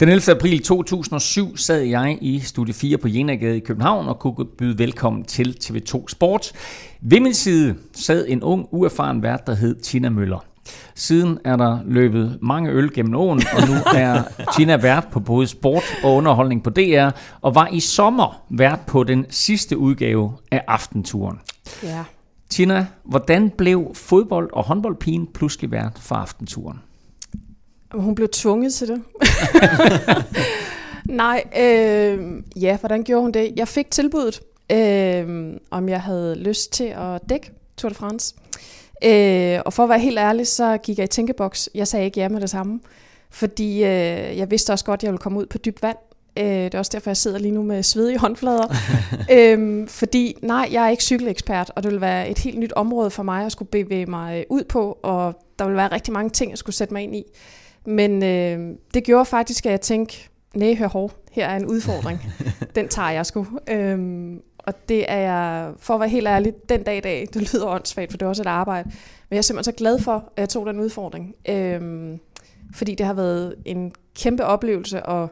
Den 11. april 2007 sad jeg i Studie 4 på Jenagade i København og kunne byde velkommen til TV2 Sport. Ved min side sad en ung, uerfaren vært, der hed Tina Møller. Siden er der løbet mange øl gennem åen, og nu er Tina vært på både sport og underholdning på DR, og var i sommer vært på den sidste udgave af Aftenturen. Ja. Tina, hvordan blev fodbold- og håndboldpigen pludselig vært for Aftenturen? Hun blev tvunget til det. Nej, øh, ja, hvordan gjorde hun det? Jeg fik tilbuddet, øh, om jeg havde lyst til at dække Tour de France. Øh, og for at være helt ærlig, så gik jeg i tænkeboks. Jeg sagde ikke ja med det samme, fordi øh, jeg vidste også godt, at jeg ville komme ud på dybt vand. Øh, det er også derfor, jeg sidder lige nu med svedige håndflader. øh, fordi nej, jeg er ikke cykelekspert, og det vil være et helt nyt område for mig at skulle bevæge mig ud på, og der vil være rigtig mange ting, jeg skulle sætte mig ind i. Men øh, det gjorde faktisk, at jeg tænkte, nej, hør hår, her er en udfordring. Den tager jeg sgu. Øh, og det er jeg, for at være helt ærlig, den dag i dag, det lyder åndssvagt, for det er også et arbejde, men jeg er simpelthen så glad for, at jeg tog den udfordring. Øhm, fordi det har været en kæmpe oplevelse, og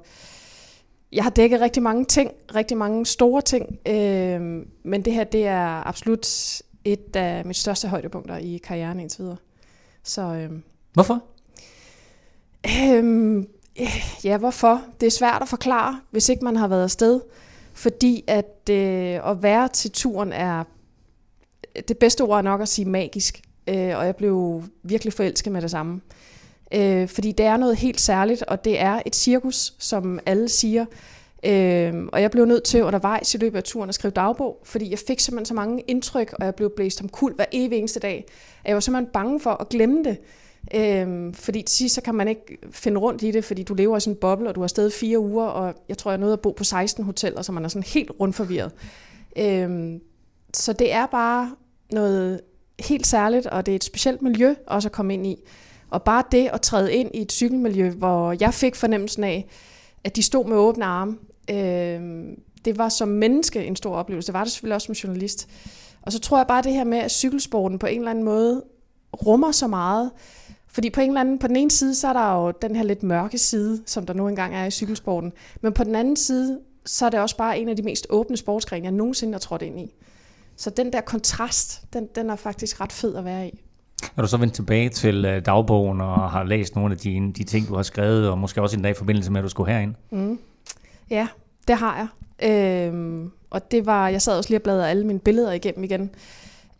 jeg har dækket rigtig mange ting, rigtig mange store ting, øh, men det her, det er absolut et af mine største højdepunkter i karrieren indtil videre. Så, øh, Hvorfor? Øhm, ja, hvorfor? Det er svært at forklare, hvis ikke man har været afsted. Fordi at øh, at være til turen er, det bedste ord er nok at sige magisk. Øh, og jeg blev virkelig forelsket med det samme. Øh, fordi det er noget helt særligt, og det er et cirkus, som alle siger. Øh, og jeg blev nødt til undervejs i løbet af turen at skrive dagbog, fordi jeg fik simpelthen så mange indtryk, og jeg blev blæst om kul hver evig eneste dag. Jeg var simpelthen bange for at glemme det. Øhm, fordi til sidst, så kan man ikke finde rundt i det, fordi du lever i sådan en boble, og du har stadig fire uger, og jeg tror, jeg nåede at bo på 16 hoteller, så man er sådan helt rundt forvirret. Øhm, så det er bare noget helt særligt, og det er et specielt miljø også at komme ind i. Og bare det at træde ind i et cykelmiljø, hvor jeg fik fornemmelsen af, at de stod med åbne arme, øhm, det var som menneske en stor oplevelse. Det var det selvfølgelig også som journalist. Og så tror jeg bare det her med, at cykelsporten på en eller anden måde rummer så meget, fordi på en eller anden, på den ene side, så er der jo den her lidt mørke side, som der nu engang er i cykelsporten. Men på den anden side, så er det også bare en af de mest åbne sportsgrene, jeg nogensinde har trådt ind i. Så den der kontrast, den, den er faktisk ret fed at være i. Når du så vendt tilbage til øh, dagbogen og har læst nogle af de, de ting, du har skrevet, og måske også en dag i forbindelse med, at du skulle herind? Mm. Ja, det har jeg. Øhm, og det var, jeg sad også lige og bladrede alle mine billeder igennem igen.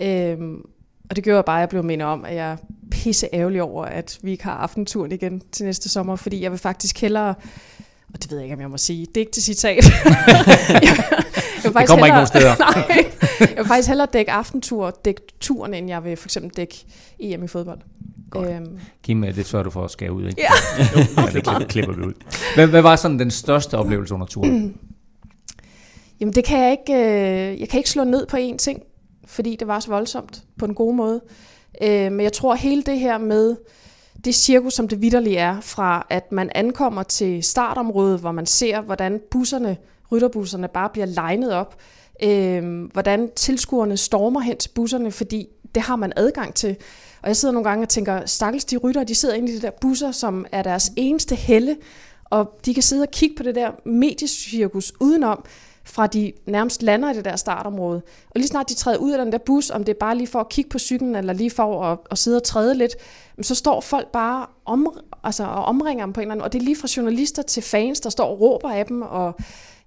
Øhm, og det gjorde bare, at jeg blev mindet om, at jeg er pisse ærgerlig over, at vi ikke har aftenturen igen til næste sommer, fordi jeg vil faktisk hellere, og det ved jeg ikke, om jeg må sige, det er ikke til citat. jeg, jeg det kommer hellere, ikke nogen steder. nej, jeg vil faktisk hellere dække aftentur, dække turen, end jeg vil for eksempel dække EM i fodbold. Øhm. Kim, det sørger du for at skære ud, ikke? Ja. ja det klipper, klipper vi ud. Hvad, hvad var sådan den største oplevelse under turen? Jamen det kan jeg ikke, øh, jeg kan ikke slå ned på én ting fordi det var så voldsomt på en god måde. Øh, men jeg tror hele det her med det cirkus, som det vidderlige er, fra at man ankommer til startområdet, hvor man ser, hvordan busserne, rytterbusserne bare bliver legnet op, øh, hvordan tilskuerne stormer hen til busserne, fordi det har man adgang til. Og jeg sidder nogle gange og tænker, stakkels de rytter, de sidder inde i de der busser, som er deres eneste helle, og de kan sidde og kigge på det der mediecirkus udenom, fra de nærmest lander i det der startområde. Og lige snart de træder ud af den der bus, om det er bare lige for at kigge på cyklen, eller lige for at, at sidde og træde lidt, så står folk bare om, altså, og omringer dem på en eller anden Og det er lige fra journalister til fans, der står og råber af dem, og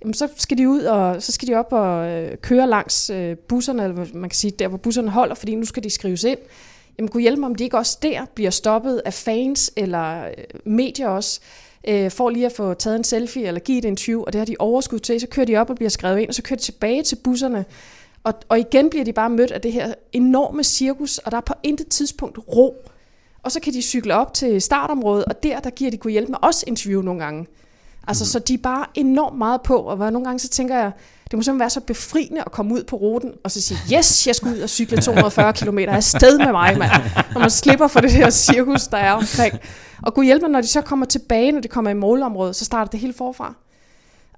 jamen, så skal de ud, og så skal de op og øh, køre langs øh, busserne, eller man kan sige, der hvor busserne holder, fordi nu skal de skrives ind. Jamen, kunne hjælpe mig, om de ikke også der bliver stoppet af fans eller øh, medier også øh, for lige at få taget en selfie eller give et interview, og det har de overskud til, så kører de op og bliver skrevet ind, og så kører de tilbage til busserne, og, og igen bliver de bare mødt af det her enorme cirkus, og der er på intet tidspunkt ro. Og så kan de cykle op til startområdet, og der, der giver de kunne hjælpe med også interview nogle gange. Altså, mm. så de er bare enormt meget på, og nogle gange så tænker jeg, det må simpelthen være så befriende at komme ud på ruten, og så sige, yes, jeg skal ud og cykle 240 km afsted med mig, mand. Når man slipper for det her cirkus, der er omkring. Og kunne hjælpe når de så kommer tilbage, når de kommer i målområdet, så starter det helt forfra.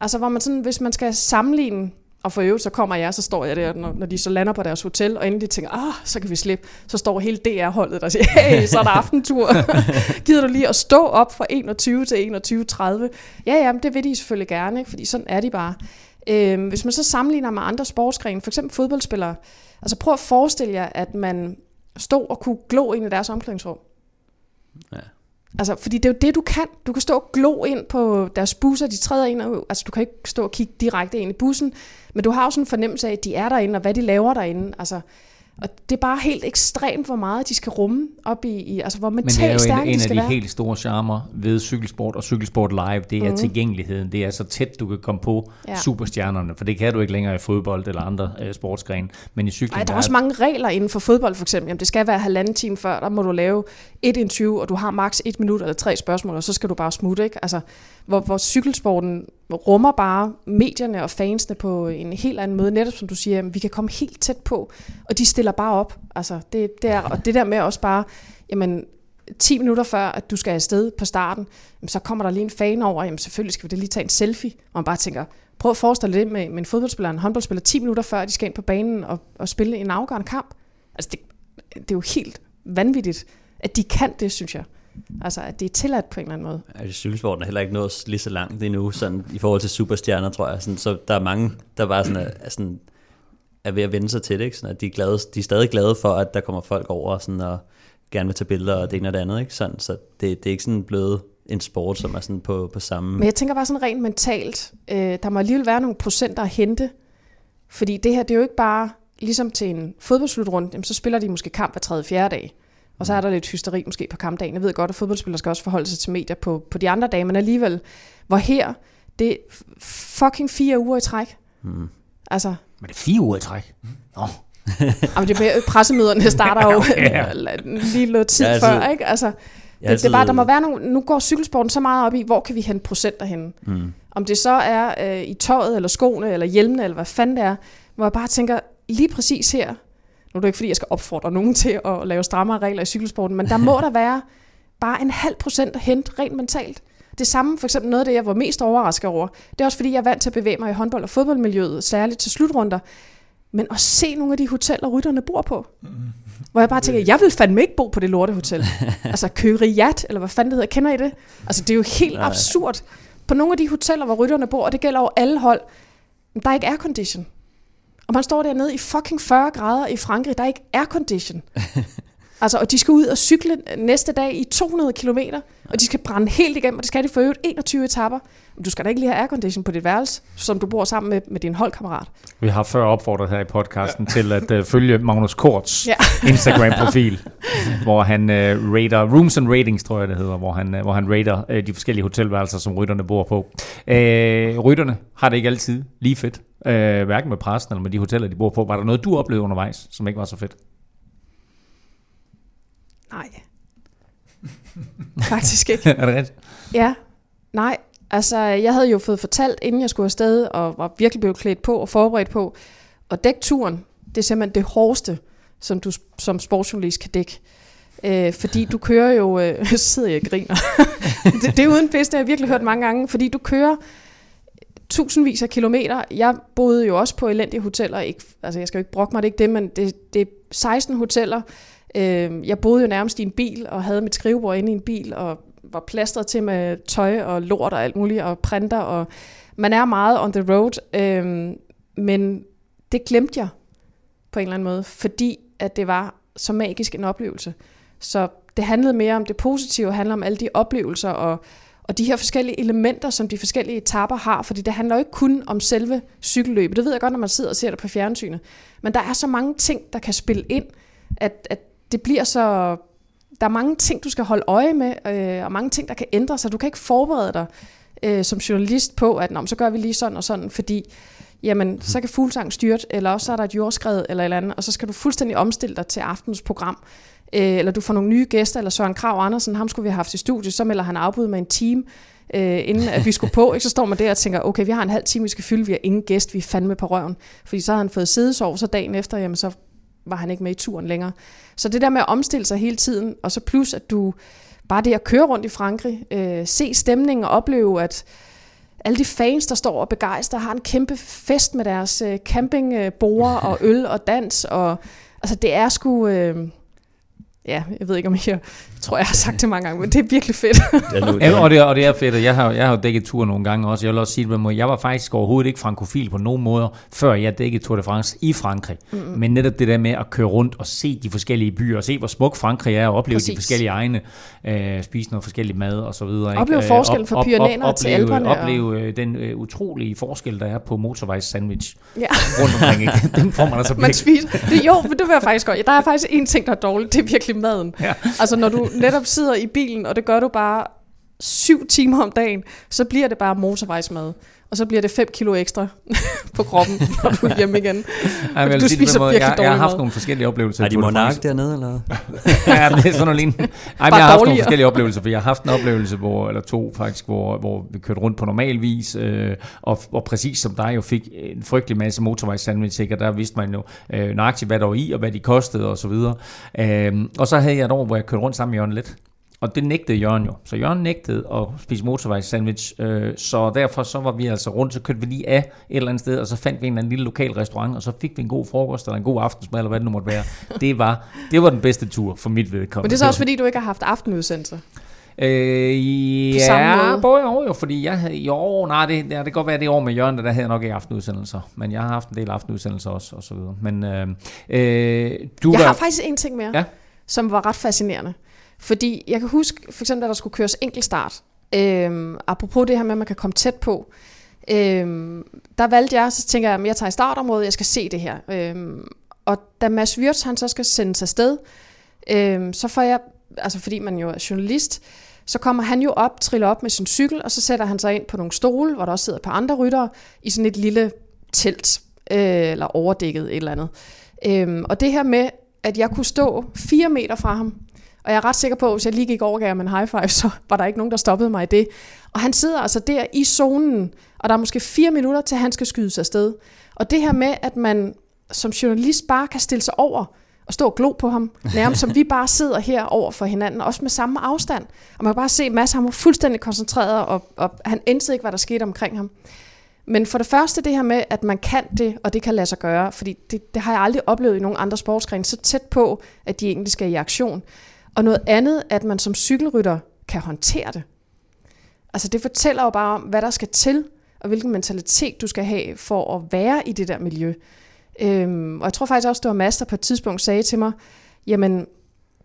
Altså, hvor man sådan, hvis man skal sammenligne, og for øvrigt, så kommer jeg, så står jeg der, når, når de så lander på deres hotel, og inden de tænker, ah, så kan vi slippe, så står hele DR-holdet der og siger, hey, så er der aftentur. Gider du lige at stå op fra 21 til 21.30? Ja, ja, men det vil de selvfølgelig gerne, ikke? fordi sådan er de bare. Øhm, hvis man så sammenligner med andre sportsgrene, for eksempel fodboldspillere, altså prøv at forestille jer, at man stod og kunne glo ind i deres omklædningsrum. Ja. Altså, fordi det er jo det, du kan. Du kan stå og glo ind på deres busser, de træder ind, og, altså du kan ikke stå og kigge direkte ind i bussen, men du har også en fornemmelse af, at de er derinde, og hvad de laver derinde. Altså, og det er bare helt ekstremt, hvor meget de skal rumme op i, i altså hvor mentalt stærke Men det er jo en, en af de, de være. helt store charmer ved cykelsport og cykelsport live, det er mm. tilgængeligheden. Det er så tæt, du kan komme på ja. superstjernerne, for det kan du ikke længere i fodbold eller andre uh, sportsgrene. Men i cykling... Ej, der er også mange regler inden for fodbold for eksempel. Jamen, det skal være halvanden time før, der må du lave et interview, og du har maks et minut eller tre spørgsmål, og så skal du bare smutte, ikke? Altså, hvor, hvor cykelsporten rummer bare medierne og fansene på en helt anden måde, netop som du siger, jamen, vi kan komme helt tæt på, og de stiller bare op. Altså, det, det er, og det der med også bare, jamen, 10 minutter før, at du skal afsted på starten, jamen, så kommer der lige en fan over, jamen selvfølgelig skal vi da lige tage en selfie, og man bare tænker, prøv at forestille dig det med, med en fodboldspiller en håndboldspiller 10 minutter før, de skal ind på banen og, og spille en afgørende kamp. Altså, det, det er jo helt vanvittigt, at de kan det, synes jeg. Altså, at det er tilladt på en eller anden måde. Ja, cykelsporten er heller ikke nået lige så langt endnu, sådan, i forhold til superstjerner, tror jeg. Sådan, så der er mange, der bare sådan er, er, sådan, er ved at vende sig til det. Ikke? Sådan, at de, er glade, de er stadig glade for, at der kommer folk over og, sådan, og gerne vil tage billeder og det ene og det andet. Ikke? Sådan, så det, det er ikke sådan blevet en sport, som er sådan på, på samme... Men jeg tænker bare sådan rent mentalt, øh, der må alligevel være nogle procenter at hente, fordi det her, det er jo ikke bare ligesom til en fodboldslutrunde, jamen, så spiller de måske kamp hver tredje fjerde dag. Og så er der lidt hysteri måske på kampdagen. Jeg ved godt, at fodboldspillere skal også forholde sig til medier på, på de andre dage, men alligevel, hvor her, det er fucking fire uger i træk. Mm. Altså, Men det er fire uger i træk. Nå. jamen, det er, pressemøderne starter jo Ja. lige noget tid Ja, før, ikke? Altså, det, det er bare, der må være nogle, nu går cykelsporten så meget op i, hvor kan vi hente procenter henne. Mm. Om det så er øh, i tøjet, eller skoene, eller hjelmene, eller hvad fanden det er, hvor jeg bare tænker, lige præcis her, nu er det ikke fordi, jeg skal opfordre nogen til at lave strammere regler i cykelsporten, men der må der være bare en halv procent at hente rent mentalt. Det samme, for eksempel noget af det, jeg var mest overrasket over, det er også fordi, jeg er vant til at bevæge mig i håndbold- og fodboldmiljøet, særligt til slutrunder, men at se nogle af de hoteller, rytterne bor på. Hvor jeg bare tænker, jeg vil fandme ikke bo på det lortehotel. altså Køriat, eller hvad fanden det hedder, kender I det? Altså det er jo helt Nej. absurd. På nogle af de hoteller, hvor rytterne bor, og det gælder over alle hold, der er ikke aircondition. Og man står dernede i fucking 40 grader i Frankrig, der ikke er condition. altså, og de skal ud og cykle næste dag i 200 km, og de skal brænde helt igennem, og det skal de for øvrigt 21 etapper. Men du skal da ikke lige have aircondition på dit værelse, som du bor sammen med, med din holdkammerat. Vi har før opfordret her i podcasten ja. til at uh, følge Magnus Korts Ja. Instagram-profil, hvor han uh, rater, Rooms and Ratings tror jeg det hedder, hvor han, uh, hvor han rater uh, de forskellige hotelværelser, som rytterne bor på. Uh, rytterne har det ikke altid lige fedt, uh, hverken med pressen eller med de hoteller, de bor på. Var der noget, du oplevede undervejs, som ikke var så fedt? Nej. Faktisk ikke. er det rigtigt? Ja, nej. Altså, jeg havde jo fået fortalt, inden jeg skulle afsted, og var virkelig blevet klædt på og forberedt på, og dække turen, det er simpelthen det hårdeste, som du som sportsjournalist kan dække. Øh, fordi du kører jo... Øh, sidder jeg og griner. det, det er uden pisse, det har jeg virkelig hørt mange gange. Fordi du kører tusindvis af kilometer. Jeg boede jo også på elendige hoteller. Ikke, altså, jeg skal jo ikke brokke mig, det er ikke det, men det, det er 16 hoteller. Øh, jeg boede jo nærmest i en bil, og havde mit skrivebord inde i en bil, og var plastret til med tøj og lort og alt muligt, og printer, og man er meget on the road, øh, men det glemte jeg på en eller anden måde, fordi at det var så magisk en oplevelse. Så det handlede mere om det positive, handler om alle de oplevelser og, og de her forskellige elementer, som de forskellige etapper har, fordi det handler jo ikke kun om selve cykelløbet. Det ved jeg godt, når man sidder og ser det på fjernsynet. Men der er så mange ting, der kan spille ind, at, at det bliver så... Der er mange ting, du skal holde øje med, øh, og mange ting, der kan ændre sig. Du kan ikke forberede dig øh, som journalist på, at Nå, så gør vi lige sådan og sådan, fordi jamen, så kan fuglsang styrt, eller også så er der et jordskred eller et eller andet, og så skal du fuldstændig omstille dig til aftens program. Øh, eller du får nogle nye gæster, eller Søren Krav Andersen, ham skulle vi have haft i studiet, så melder han afbud med en time, øh, inden at vi skulle på, ikke? så står man der og tænker, okay, vi har en halv time, vi skal fylde, vi har ingen gæst, vi er fandme på røven. Fordi så havde han fået sædesov, så dagen efter, jamen så var han ikke med i turen længere. Så det der med at omstille sig hele tiden, og så plus, at du bare det at køre rundt i Frankrig, øh, se stemningen og opleve, at alle de fans, der står og begejstrer, har en kæmpe fest med deres øh, campingbord og øl og dans. Og, altså det er sgu... Øh, ja, jeg ved ikke om jeg, jeg tror, jeg har sagt det mange gange, men det er virkelig fedt. Ja, og, det, og det er fedt, og jeg har, jeg har jo dækket tur nogle gange også. Jeg vil også sige det på. Jeg var faktisk overhovedet ikke frankofil på nogen måder, før jeg dækkede Tour de France i Frankrig. Mm-hmm. Men netop det der med at køre rundt og se de forskellige byer, og se hvor smuk Frankrig er, og opleve Præcis. De forskellige egne, øh, spise noget forskellig mad og så videre. ikke? Opleve Øh, forskellen fra Pyrenæerne til opleve, Alperne og- Opleve øh, den øh, utrolige forskel, der er på motorvejs sandwich ja. rundt omkring. Ikke? Den får man altså Man spiser. Det, jo, men det vil jeg faktisk godt. Der er faktisk en ting, der er dårligt. Det er virkelig maden. Ja. Altså, når du netop sidder i bilen, og det gør du bare syv timer om dagen, så bliver det bare motorvejsmad. Og så bliver det 5 kilo ekstra på kroppen, når du er hjemme igen. Ej, men Du på spiser måde. virkelig Jeg, jeg har haft mad. nogle forskellige oplevelser. Har i de monark dernede, eller? ja, men det er sådan noget lignende. Ej, men jeg har haft nogle forskellige oplevelser, for jeg har haft en oplevelse, hvor, eller to faktisk, hvor, hvor vi kørte rundt på normal vis, øh, og, og præcis som dig jo fik en frygtelig masse motorvejssandwich, ikke? og der vidste man jo øh, nøjagtigt, hvad der var i, og hvad de kostede, og så videre. Øh, og så havde jeg et år, hvor jeg kørte rundt sammen med Jørgen Let. Og det nægtede Jørgen jo. Så Jørgen nægtede at spise motorvejssandwich, øh, så derfor så var vi altså rundt, så kørte vi lige af et eller andet sted, og så fandt vi en eller anden lille lokal restaurant, og så fik vi en god frokost, eller en god aftensmad, eller hvad det nu måtte være. Det var, det var den bedste tur for mit vedkommende. Men det er så også, fordi du ikke har haft aftenudsendelse. Øh, På ja, måde. både jo, jo, fordi jeg havde, jo, nej, det, ja, det kan godt være det år med Jørgen, der havde jeg nok ikke aftenudsendelser, men jeg har haft en del aftenudsendelser også, og så videre. Men øh, øh, du Jeg var, har faktisk en ting mere, Ja. som var ret fascinerende. Fordi jeg kan huske, for eksempel, at der skulle køres enkeltstart, øhm, apropos det her med, at man kan komme tæt på, øhm, der valgte jeg, så tænker jeg, at jeg tager i startområdet, jeg skal se det her. Øhm, og da Mads Wirtz, han så skal sendes afsted, øhm, så får jeg, altså fordi man jo er journalist, så kommer han jo op, triller op med sin cykel, og så sætter han sig ind på nogle stole, hvor der også sidder et par andre ryttere, i sådan et lille telt, øh, eller overdækket et eller andet. Øhm, og det her med, at jeg kunne stå fire meter fra ham, og jeg er ret sikker på, at hvis jeg lige gik over gav ham en high five, så var der ikke nogen, der stoppede mig i det. Og han sidder altså der i zonen, og der er måske fire minutter, til han skal skydes afsted. Og det her med, at man som journalist bare kan stille sig over og stå og glo på ham, nærmest som vi bare sidder her over for hinanden, også med samme afstand. Og man kan bare se, at Mads han var fuldstændig koncentreret, og, og han endte ikke, hvad der skete omkring ham. Men for det første det her med, at man kan det, og det kan lade sig gøre, fordi det, det har jeg aldrig oplevet i nogen andre sportsgrene, så tæt på, at de egentlig skal i aktion. Og noget andet, at man som cykelrytter kan håndtere det. Altså det fortæller jo bare om, hvad der skal til, og hvilken mentalitet du skal have for at være i det der miljø. Øhm, og jeg tror faktisk også, det var Mads, der på et tidspunkt sagde til mig, jamen,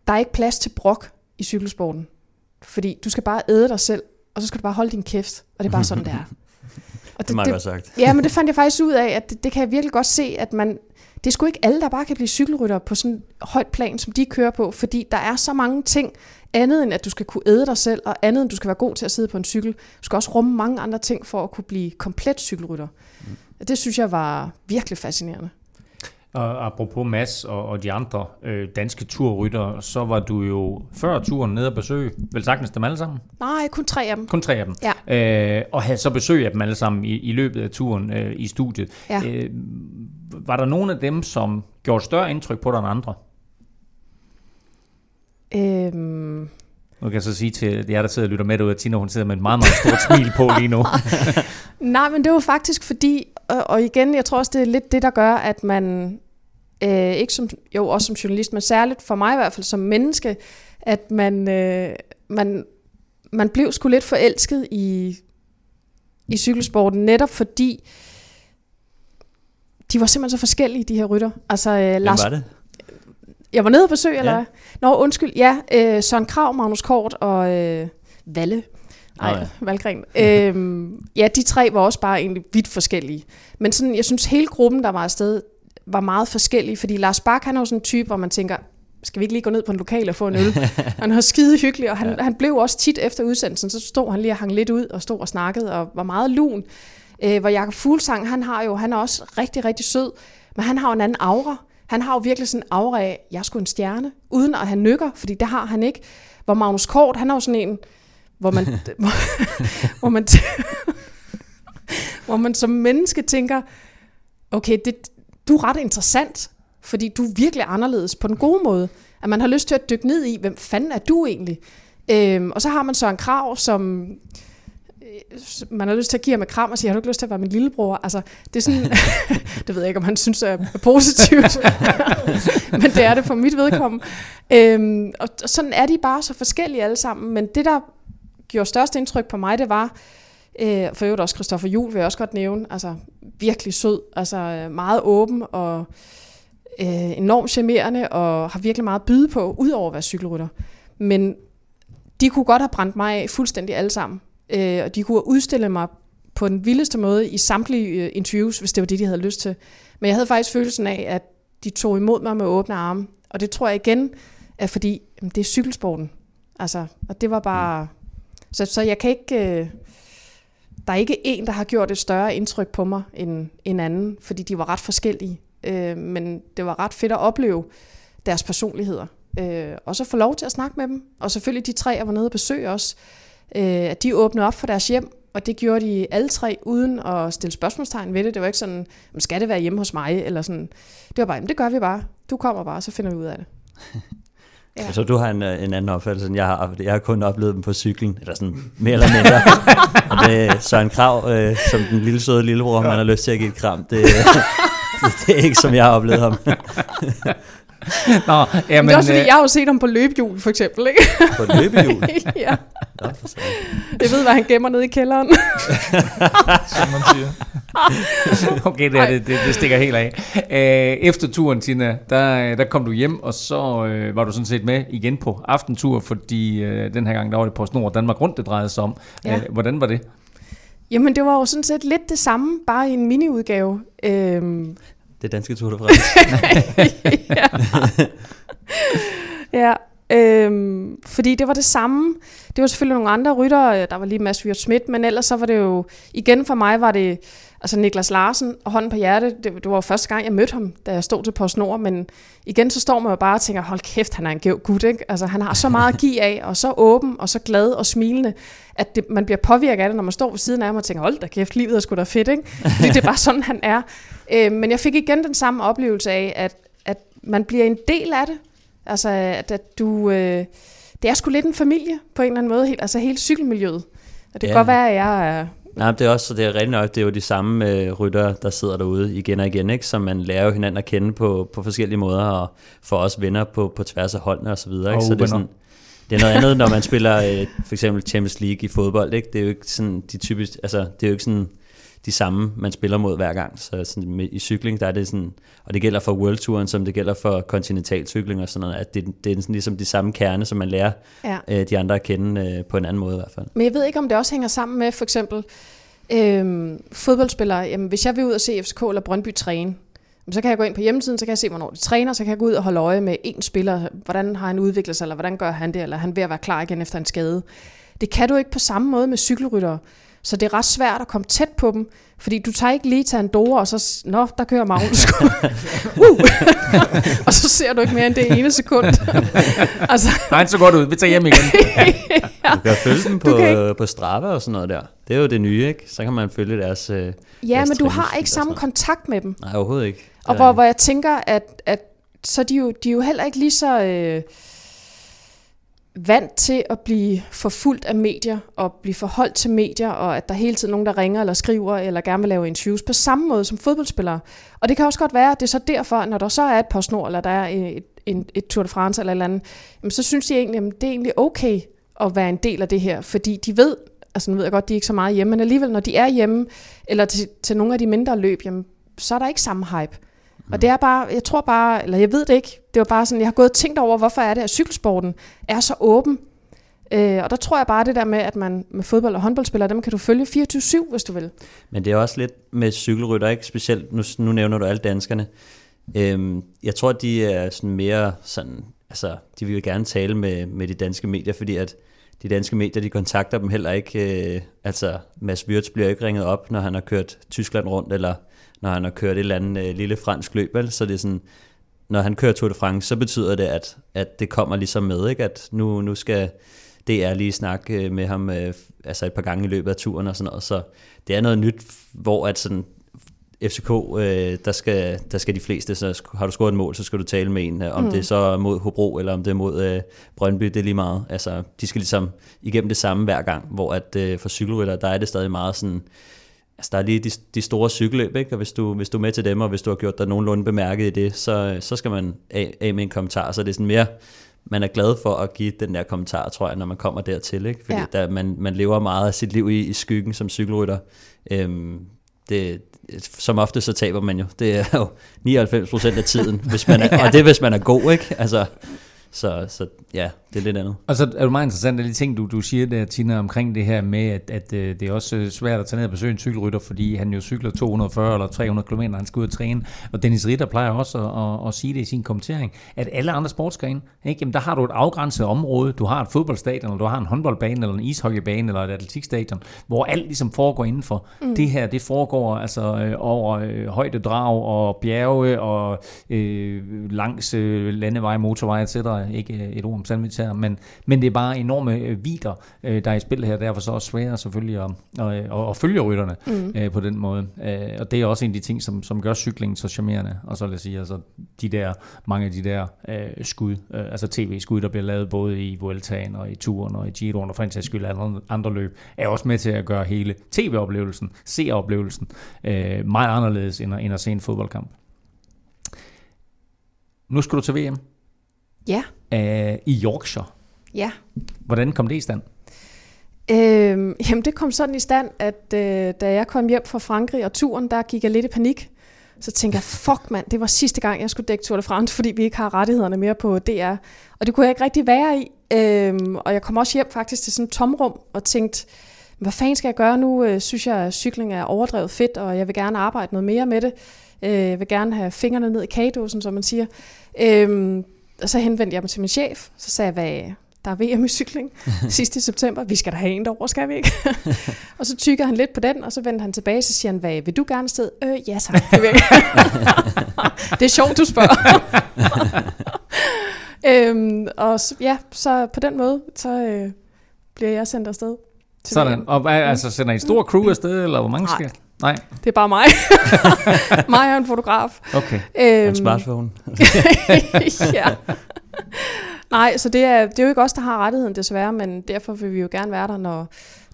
der er ikke plads til brok i cykelsporten. Fordi du skal bare æde dig selv, og så skal du bare holde din kæft. Og det er bare sådan, det er. Og Det er meget godt sagt. Ja, men det fandt jeg faktisk ud af, at det, det kan jeg virkelig godt se, at man, det er sgu ikke alle, der bare kan blive cykelrytter på sådan et højt plan, som de kører på, fordi der er så mange ting, andet end at du skal kunne æde dig selv, og andet end du skal være god til at sidde på en cykel. Du skal også rumme mange andre ting for at kunne blive komplet cykelrytter. Mm. Det synes jeg var virkelig fascinerende. Og apropos Mads og, og de andre øh, danske turryttere, så var du jo før turen nede og besøge, vel sagtens dem alle sammen? Nej, kun tre af dem. Kun tre af dem. Ja. Øh, og havde så besøg af dem alle sammen i, i løbet af turen øh, i studiet. Ja. Øh, var der nogen af dem, som gjorde større indtryk på dig end andre? Øhm, Nu kan jeg så sige til jer, der sidder og lytter med derude, at Tina hun sidder med et meget, meget stort smil på lige nu. Nej, men det var faktisk fordi, og, og igen, jeg tror også, det er lidt det, der gør, at man, øh, ikke som, jo også som journalist, men særligt for mig i hvert fald som menneske, at man, øh, man, man blev sgu lidt forelsket i, i cykelsporten, netop fordi de var simpelthen så forskellige, de her rytter. Altså, øh, Hvem Lars var det? jeg var nede og besøg, eller Ja. hvad? Nå, undskyld. Ja, øh, Søren Krav, Magnus Kort og øh, Valle. Nej, ja. Valgren. øhm, ja, de tre var også bare egentlig vidt forskellige. Men sådan, jeg synes, hele gruppen, der var afsted, var meget forskellige. Fordi Lars Bak, han er jo sådan en type, hvor man tænker, skal vi ikke lige gå ned på en lokal og få en øl? han var skide hyggelig, og han, ja. han blev også tit efter udsendelsen, så stod han lige og hang lidt ud, og stod og snakkede, og var meget lun. Øh, hvor Jakob Fuglsang, han har jo, han er også rigtig, rigtig sød, men han har jo en anden aura. Han har jo virkelig sådan en aura af, jeg sgu en stjerne, uden at han nykker, fordi det har han ikke. Hvor Magnus Kort, han er jo sådan en, hvor man, hvor, hvor man, hvor man som menneske tænker, okay, det, du er ret interessant, fordi du er virkelig anderledes på den gode måde. At man har lyst til at dykke ned i, hvem fanden er du egentlig? Øhm, og så har man Søren Krav, som Øh, man har lyst til at give ham et kram og sige, har du ikke lyst til at være min lillebror? Altså, det er sådan, det ved jeg ikke, om han synes er positivt, men det er det for mit vedkommende. Øhm, og og sådan er de bare så forskellige alle sammen, men det, der gjorde størst indtryk på mig, det var, øh, for øvrigt også Christoffer Juhl vil jeg også godt nævne, altså virkelig sød, altså meget åben og øh, enormt charmerende, og har virkelig meget at byde på, udover at være cykelrytter. Men de kunne godt have brændt mig af fuldstændig alle sammen. Øh, og de kunne have udstillet mig på den vildeste måde i samtlige øh, interviews, hvis det var det, de havde lyst til. Men jeg havde faktisk følelsen af, at de tog imod mig med åbne arme. Og det tror jeg igen er fordi, jamen, det er cykelsporten. Altså, og det var bare... Så, så jeg kan ikke... Øh, der er ikke en, der har gjort et større indtryk på mig end en anden, fordi de var ret forskellige. Øh, men det var ret fedt at opleve deres personligheder. Øh, og så få lov til at snakke med dem. Og selvfølgelig de tre, jeg var nede og besøge også, øh, at de åbnede op for deres hjem, og det gjorde de alle tre, uden at stille spørgsmålstegn ved det. Det var ikke sådan, "Jamen, skal det være hjemme hos mig? Eller sådan. Det var bare, "Jamen, det gør vi bare. Du kommer bare, så finder vi ud af det. Ja. Så du har en, øh, en anden opfattelse, end jeg har. Jeg har kun oplevet dem på cyklen, eller sådan mere eller mindre. og det er Søren Krav, øh, som den lille søde lillebror, man har lyst til at give et kram. Det, det, det er ikke, som jeg har oplevet ham. Nå, Men jamen, det er også fordi, øh, jeg har jo set ham på løbehjul, for eksempel. Ikke? På løbehjul. ja. Nå, for. Jeg ved, hvad han gemmer nede i kælderen. som man siger. Okay, det, det, det, det stikker helt af. Øh, efter turen, Tina, der, der kom du hjem, og så øh, var du sådan set med igen på aftentur, fordi øh, den her gang, der var det på Snor Danmark Rundt, det drejede sig om. Ja. Øh, hvordan var det? Jamen, det var jo sådan set lidt det samme, bare i en miniudgave. Øhm, det danske Tour de France. ja. ja. Øhm, fordi det var det samme. Det var selvfølgelig nogle andre ryttere. Øh, der var lige Mads Wirt Schmidt, men ellers så var det jo... Igen for mig var det... Altså Niklas Larsen og hånden på hjertet, det, det var jo første gang, jeg mødte ham, da jeg stod til PostNord, men igen så står man jo bare og tænker, hold kæft, han er en gæv gut, ikke? Altså han har så meget at give af, og så åben, og så glad og smilende, at det, man bliver påvirket af det, når man står ved siden af ham og tænker, hold da kæft, livet er sgu da fedt, ikke? Fordi det er bare sådan, han er. Øh, men jeg fik igen den samme oplevelse af, at, at man bliver en del af det. Altså, at, at du... Øh, det er sgu lidt en familie, på en eller anden måde, helt, altså hele cykelmiljøet. Og det kan Ja. godt være, at jeg er... Nej, det er også det er rigtig nok, det er jo de samme øh, rytter, der sidder derude igen og igen, ikke? som man lærer jo hinanden at kende på, på forskellige måder, og får også venner på, på tværs af holdene og så videre. Ikke? Så det er, sådan, det er noget andet, når man spiller øh, for eksempel Champions League i fodbold. Ikke? Det er jo ikke sådan de typisk, altså det er jo ikke sådan de samme, man spiller mod hver gang. Så sådan, med, i cykling, der er det sådan, og det gælder for World Touren, som det gælder for kontinentalcykling og sådan noget, at det, det er sådan ligesom de samme kerne, som man lærer Ja. øh, de andre at kende øh, på en anden måde i hvert fald. Men jeg ved ikke, om det også hænger sammen med, for eksempel, øhm, fodboldspillere. Jamen, hvis jeg vil ud og se FCK eller Brøndby træne, så kan jeg gå ind på hjemmesiden, så kan jeg se, hvornår de træner, så kan jeg gå ud og holde øje med en spiller. Hvordan har han udviklet sig, eller hvordan gør han det, eller er han ved at være klar igen efter en skade. Det kan du ikke på samme måde med cykelryttere. Så det er ret svært at komme tæt på dem, fordi du tager ikke lige til Andorra, og så, nå, der kører Magnus. sgu." uh! og så ser du ikke mere end det ene sekund. altså, Nej, så godt ud. Vi tager hjem igen. ja. Du kan følge dem på, Du ikke- på Strava og sådan noget der. Det er jo det nye, ikke? Så kan man følge deres... Øh, ja, deres men du har ikke samme kontakt med dem. Nej, overhovedet ikke. Og hvor, hvor jeg tænker, at, at så er de, jo, de er jo heller ikke lige så øh, vant til at blive forfulgt af medier, og blive forholdt til medier, og at der hele tiden er nogen, der ringer eller skriver, eller gerne vil lave interviews, på samme måde som fodboldspillere. Og det kan også godt være, at det er så derfor, når der så er et par snor, eller der er et, et, et Tour de France eller et eller andet, jamen, så synes de egentlig, at det er egentlig okay at være en del af det her, fordi de ved, altså nu ved jeg godt, de er ikke så meget hjemme, men alligevel, når de er hjemme, eller til, til nogle af de mindre løb, jamen, så er der ikke samme hype. Og det er bare, jeg tror bare, eller jeg ved det ikke, det var bare sådan, jeg har gået og tænkt over, hvorfor er det, at cykelsporten er så åben. Øh, og der tror jeg bare det der med, at man med fodbold- og håndboldspillere, dem kan du følge 24-7, hvis du vil. Men det er også lidt med cykelrytter, ikke? Specielt, nu, nu nævner du alle danskerne. Øhm, jeg tror, de er sådan mere sådan, altså, de vil gerne tale med, med de danske medier, fordi at de danske medier, de kontakter dem heller ikke. Øh, altså, Mads Wirtz bliver ikke ringet op, når han har kørt Tyskland rundt, eller når han har kørt et eller andet øh, lille fransk løb, vel? Så det er sådan, når han kører Tour de France, så betyder det, at, at det kommer ligesom med, ikke? At nu, nu skal DR lige snakke øh, med ham øh, altså et par gange i løbet af turen og sådan noget. Så det er noget nyt, hvor at sådan, FCK, øh, der, skal, der skal de fleste, så har du scoret et mål, så skal du tale med en, øh, om mm. det er så mod Hobro, eller om det er mod øh, Brøndby, det er lige meget. Altså, de skal ligesom igennem det samme hver gang, hvor at øh, for cykelrytter, der er det stadig meget sådan, altså der er lige de, de store cykelløb, ikke? og hvis du, hvis du er med til dem, og hvis du har gjort dig nogenlunde bemærket i det, så, så skal man af, af med en kommentar, så det er sådan mere, man er glad for at give den der kommentar, tror jeg, når man kommer dertil, ikke? fordi Ja. der, man, man lever meget af sit liv i, i skyggen som cykelrytter. Øhm, det, som ofte så taber man jo. Det er jo 99% af tiden, hvis man er, og det er, hvis man er god, ikke? Altså, så, så ja, det er lidt andet. Og så er det meget interessant, at de ting, du, du siger der, Tina, omkring det her med, at, at øh, det er også øh, svært at tage ned og besøge en cykelrytter, fordi han jo cykler 240 eller 300 km, når han skal ud og træne. Og Dennis Ritter plejer også at, at, at sige det i sin kommentering, at alle andre sportsgrene, ikke? Jamen, der har du et afgrænset område. Du har et fodboldstadion, eller du har en håndboldbane, eller en ishockeybane, eller et atletikstadion, hvor alt ligesom foregår indenfor. Mm. Det her, det foregår altså øh, over øh, højdedrag og bjerge og øh, langs øh, landeveje, motorveje, etc. Ikke et ord om sandwich men, men det er bare enorme øh, vider, øh, der er i spil her. Derfor så også svære selvfølgelig at, at, at, at følge rytterne mm. øh, på den måde. Øh, og det er også en af de ting, som, som gør cyklingen så charmerende. Og så lad os sige, altså de der, mange af de der øh, skud, øh, altså tv-skud, der bliver lavet både i Vueltaen og i Turen og i Giroen og for en sags skyld andre, andre løb, er også med til at gøre hele tv-oplevelsen, seeroplevelsen, øh, meget anderledes end at, end at se en fodboldkamp. Nu skal du til VM Ja, uh, i Yorkshire. ja. Hvordan kom det i stand? Øhm, jamen det kom sådan i stand, at øh, da jeg kom hjem fra Frankrig og turen, der gik jeg lidt i panik. Så tænkte jeg, fuck mand, det var sidste gang, jeg skulle dække Tour de France, fordi vi ikke har rettighederne mere på DR. Og det kunne jeg ikke rigtig være i. Øhm, og jeg kom også hjem faktisk til sådan et tomrum og tænkte, hvad fanden skal jeg gøre nu? Øh, synes jeg, at cykling er overdrevet fedt, og jeg vil gerne arbejde noget mere med det. Øh, jeg vil gerne have fingrene ned i kagedåsen, som man siger. Øhm, og så henvendte jeg mig til min chef. Så sagde jeg, hvad, der er VM i cykling sidste september. Vi skal da have en derovre, skal vi ikke? og så tykker han lidt på den, og så vender han tilbage, så siger han, hvad, vil du gerne sted? Øh, ja tak, det vil jeg. det er sjovt, du spørger. øhm, og ja, så på den måde, så øh, bliver jeg sendt afsted. Sådan. VM. Og altså, sender I et stort crew afsted, eller hvor mange skal? Nej. Det er bare mig. mig og en fotograf. Okay. Øhm, En smartphone. ja. Nej, så det er, det er jo ikke os, der har rettigheden desværre, men derfor vil vi jo gerne være der, når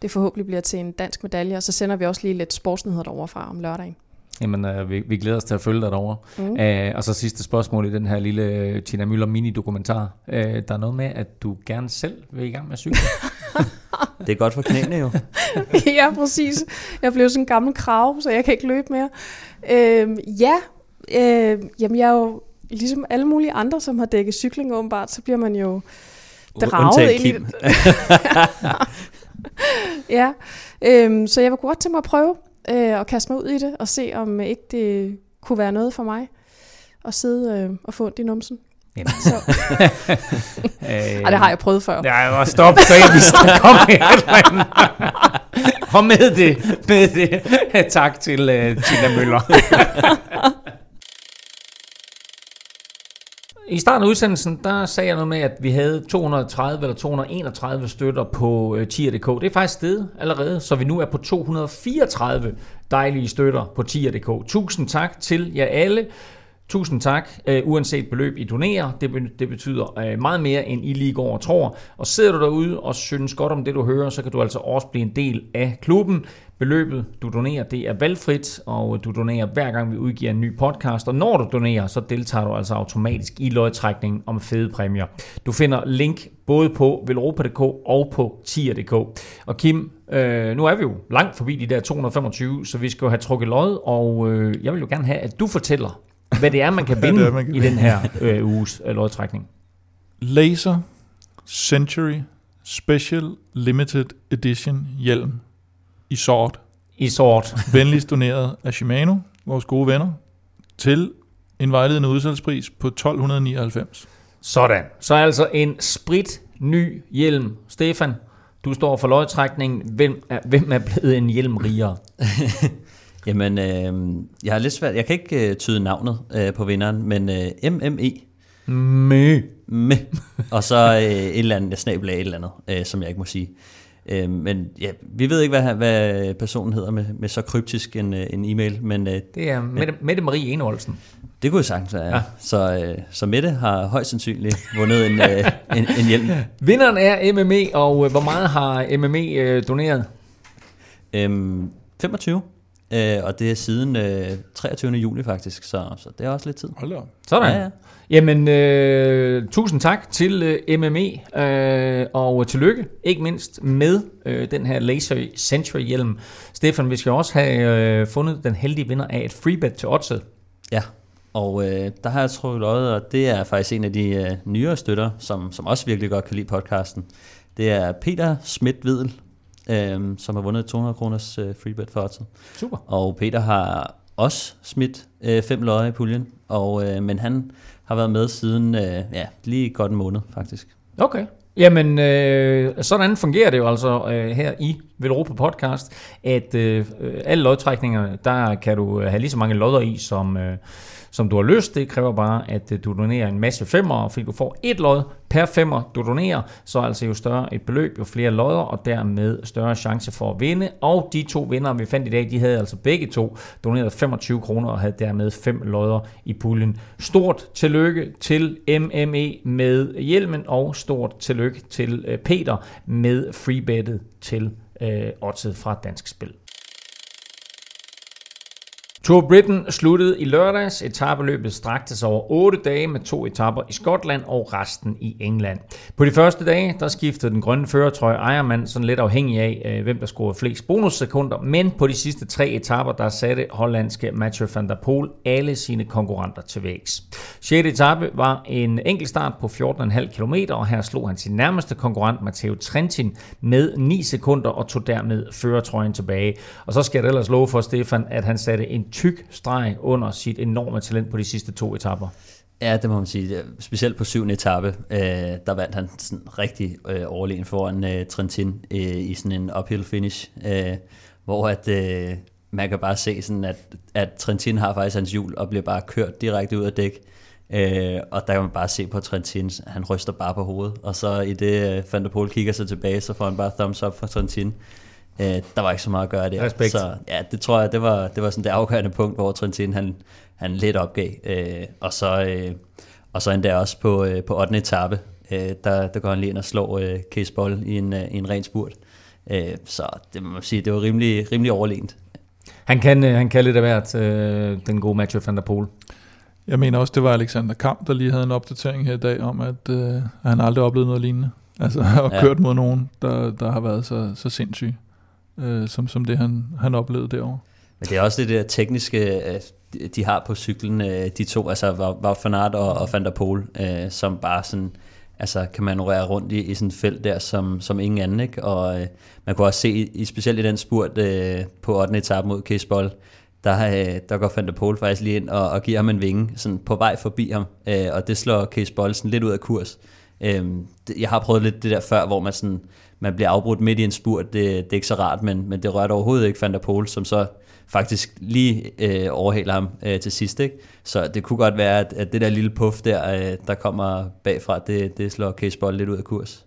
det forhåbentlig bliver til en dansk medalje, og så sender vi også lige lidt sportsnyheder derovre fra om lørdagen. Jamen, øh, vi, vi glæder os til at følge dig derovre. Mm. Øh, og så sidste spørgsmål i den her lille øh, Tina Møller mini-dokumentar. Øh, der er noget med, at du gerne selv vil i gang med at cykle. Det er godt for knæene jo. ja, præcis. Jeg blev sådan en gammel krav, så jeg kan ikke løbe mere. Øhm, ja, øh, jamen jeg er jo ligesom alle mulige andre, som har dækket cykling åbenbart, så bliver man jo draget ind i det. ja, øhm, så jeg vil godt til mig at prøve øh, at kaste mig ud i det, og se om ikke det kunne være noget for mig at sidde øh, og få ondt i numsen. Jamen, Så, øh, ej, det har jeg prøvet før. Ja, og stop, så jeg vidste, kom andet. Og med det, med det, tak til uh, Tina Møller. I starten af udsendelsen, der sagde jeg noget med, at vi havde 230 eller 231 støtter på øh, uh, tier.dk. Det er faktisk steget allerede, så vi nu er på 234 dejlige støtter på tier.dk. Tusind tak til jer alle. Tusind tak, øh, uanset beløb I donerer. Det, det betyder øh, meget mere, end I lige går og tror. Og sidder du derude og synes godt om det, du hører, så kan du altså også blive en del af klubben. Beløbet, du donerer, det er valgfrit, og du donerer hver gang, vi udgiver en ny podcast. Og når du donerer, så deltager du altså automatisk i lodtrækningen om fede præmier. Du finder link både på velropa.dk og på tier.dk. Og Kim, øh, nu er vi jo langt forbi de der 225, så vi skal jo have trukket lod, og øh, jeg vil jo gerne have, at du fortæller, hvad det er, man kan vinde er, man kan i den her øh, uges øh, lodtrækning. Laser Century Special Limited Edition hjelm i sort. I sort. Venligst doneret af Shimano, vores gode venner, til en vejledende udsalgspris på 1299. Sådan. Så altså en sprit ny hjelm. Stefan, du står for lodtrækningen. Hvem er, hvem er blevet en hjelm rigere? Jamen, øh, jeg har lidt svært. Jeg kan ikke øh, tyde navnet øh, på vinderen, men øh, MME. Mø. Me. Og så øh, et eller andet snabel af et eller andet, øh, som jeg ikke må sige. Øh, men ja, vi ved ikke, hvad, hvad personen hedder med, med så kryptisk en, øh, en e-mail, men øh, Det er Mette, Mette Marie Enolsen. det kunne jo sagtens være. Ja. Så, øh, så Mette har højst sandsynligt vundet en, øh, en, en hjelm. Vinderen er MME, og hvor meget har MME øh, doneret? Øhm, 25. Øh, og det er siden øh, 23. juli faktisk, så, så det er også lidt tid. Hold da op. Sådan. Ja, ja. Jamen, øh, tusind tak til øh, MME, øh, og tillykke, ikke mindst med øh, den her Laser Century hjelm. Stefan, vi skal også have øh, fundet den heldige vinder af et freebet til Odset. Ja, og øh, der har jeg trukket øjet, og det er faktisk en af de øh, nyere støtter, som, som også virkelig godt kan lide podcasten. Det er Peter Schmidt Øh, som har vundet 200 kroners øh, freebet for Odset. Super. Og Peter har også smidt øh, fem lodder i puljen, og, øh, men han har været med siden øh, ja, lige godt en måned faktisk. Okay. Jamen, øh, sådan fungerer det jo altså øh, her i Velropa Podcast, at øh, alle lodtrækningerne, der kan du have lige så mange lodder i, som, øh, som du har lyst. Det kræver bare, at øh, du donerer en masse femmer, fordi du får et lod per femmer, du donerer. Så altså jo større et beløb, jo flere lodder, og dermed større chance for at vinde. Og de to vinder, vi fandt i dag, de havde altså begge to doneret 25 kroner og havde dermed fem lodder i puljen. Stort tillykke til MME med hjelmen, og stort tillykke til øh, Peter med freebettet til øh, oddset fra Dansk Spil. Tour Britain sluttede i lørdags. Etabeløbet strakte sig over 8 dage med to etaper i Skotland og resten i England. På de første dage, der skiftede den grønne førertrøje ejermand sådan lidt afhængig af, øh, hvem der scorede flest bonussekunder. Men på de sidste tre etaper, der satte hollandske Mathieu van der Poel alle sine konkurrenter til vægs. 6. etape var en enkelt start på 14,5 km, og her slog han sin nærmeste konkurrent Matteo Trentin med 9 sekunder og tog dermed førertrøjen tilbage. Og så skal jeg ellers love for Stefan, at han satte en tyk streg under sit enorme talent på de sidste to etapper. Ja, det må man sige. Specielt på syvende etape, øh, der vandt han sådan rigtig øh, overlegen foran øh, Trentin øh, i sådan en uphill finish, øh, hvor at, øh, man kan bare se, sådan at, at Trentin har faktisk hans hjul og bliver bare kørt direkte ud af dæk. Øh, og der kan man bare se på Trentin, han ryster bare på hovedet. Og så i det øh, Van der Pol kigger sig tilbage, så får han bare thumbs up fra Trentin. Øh, der var ikke så meget at gøre der. Respekt. Så ja, det tror jeg, det var, det var sådan det afgørende punkt, hvor Trentin han, han lidt opgav. Øh, og så, øh, og så endda også på, øh, på 8. etape, øh, der, der går han lige ind og slår øh, Case Boll i en, øh, i en ren spurt. Øh, så det må man sige, det var rimelig, rimelig overlegent. Han kan, øh, han kan lidt af hvert, øh, den gode Mathieu van der Poel. Jeg mener også, det var Alexander Kamp, der lige havde en opdatering her i dag om, at øh, han aldrig oplevet noget lignende. Altså har Ja. kørt mod nogen, der, der har været så, så sindssyg, øh, som, som det han, han oplevede derovre. Men det er også det der tekniske, de- har på cyklen, øh, de to, altså var van Aert og, og Van der Pol, øh, som bare sådan, altså kan manøvrere rundt i, i sådan et felt der, som, som ingen anden, ikke? Og øh, man kunne også se, i, specielt i den spurt øh, på 8. etape mod Kisbold, der, øh, der går Van der Pol faktisk lige ind og, og giver ham en vinge, sådan på vej forbi ham, øh, og det slår Case sådan lidt ud af kurs. Øh, jeg har prøvet lidt det der før, hvor man sådan, man bliver afbrudt midt i en spurt, det, det er ikke så rart, men, men det rørte overhovedet ikke Van der Pol, som så faktisk lige øh, overhaler ham øh, til sidst. Ikke? Så det kunne godt være, at, at det der lille puff der, øh, der kommer bagfra, det, det slår Case lidt ud af kurs.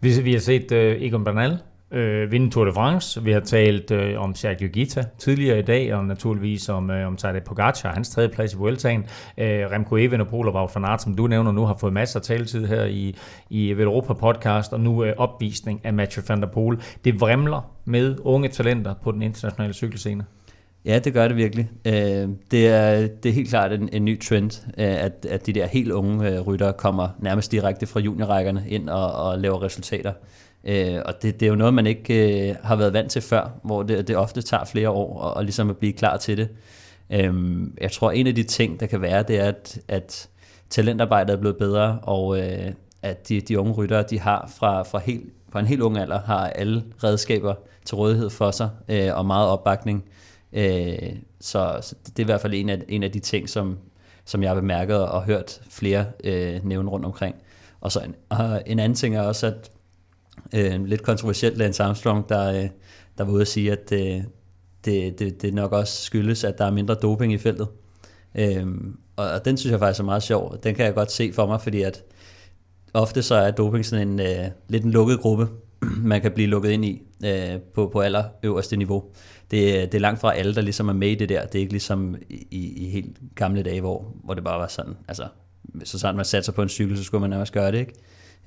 Vi, vi har set øh, Egon Bernal øh, vinde Tour de France. Vi har talt øh, om Sergio Gita tidligere i dag, og naturligvis om, øh, om Tadej Pogacar, hans tredje plads i Vueltaen. Øh, Remco Evenepoel og Wout van Aert, som du nævner nu, har fået masser af taletid her i, i Velropa podcast, og nu øh, opvisning af Mathieu van der Poel. Det vrimler med unge talenter på den internationale cykelscene. Ja, det gør det virkelig. Øh, det, er, det er helt klart en, en ny trend, øh, at, at de der helt unge øh, ryttere kommer nærmest direkte fra juniorrækkerne ind og, og laver resultater. Øh, og det, det er jo noget, man ikke øh, har været vant til før, hvor det, det ofte tager flere år og, og ligesom at blive klar til det. Øh, jeg tror, en af de ting, der kan være, det er, at, at talentarbejdet er blevet bedre, og øh, at de, de unge ryttere, de har fra, fra, helt, fra en helt ung alder, har alle redskaber til rådighed for sig, øh, og meget opbakning. Øh, så, så det er i hvert fald en af, en af de ting, som, som jeg har bemærket og hørt flere øh, nævne rundt omkring. Og så en, og en anden ting er også, at øh, lidt kontroversielt Lance Armstrong, der, øh, der var ude at sige, at øh, det, det, det nok også skyldes, at der er mindre doping i feltet. Øh, og, og den synes jeg faktisk er meget sjov. Den kan jeg godt se for mig, fordi at ofte så er doping sådan en øh, lidt en lukket gruppe, man kan blive lukket ind i øh, på, på aller øverste niveau. Det, øh, det er langt fra alle, der ligesom er med i det der. Det er ikke ligesom i, i helt gamle dage, hvor, hvor det bare var sådan, altså, så snart man satte sig på en cykel, så skulle man nærmest gøre det, ikke?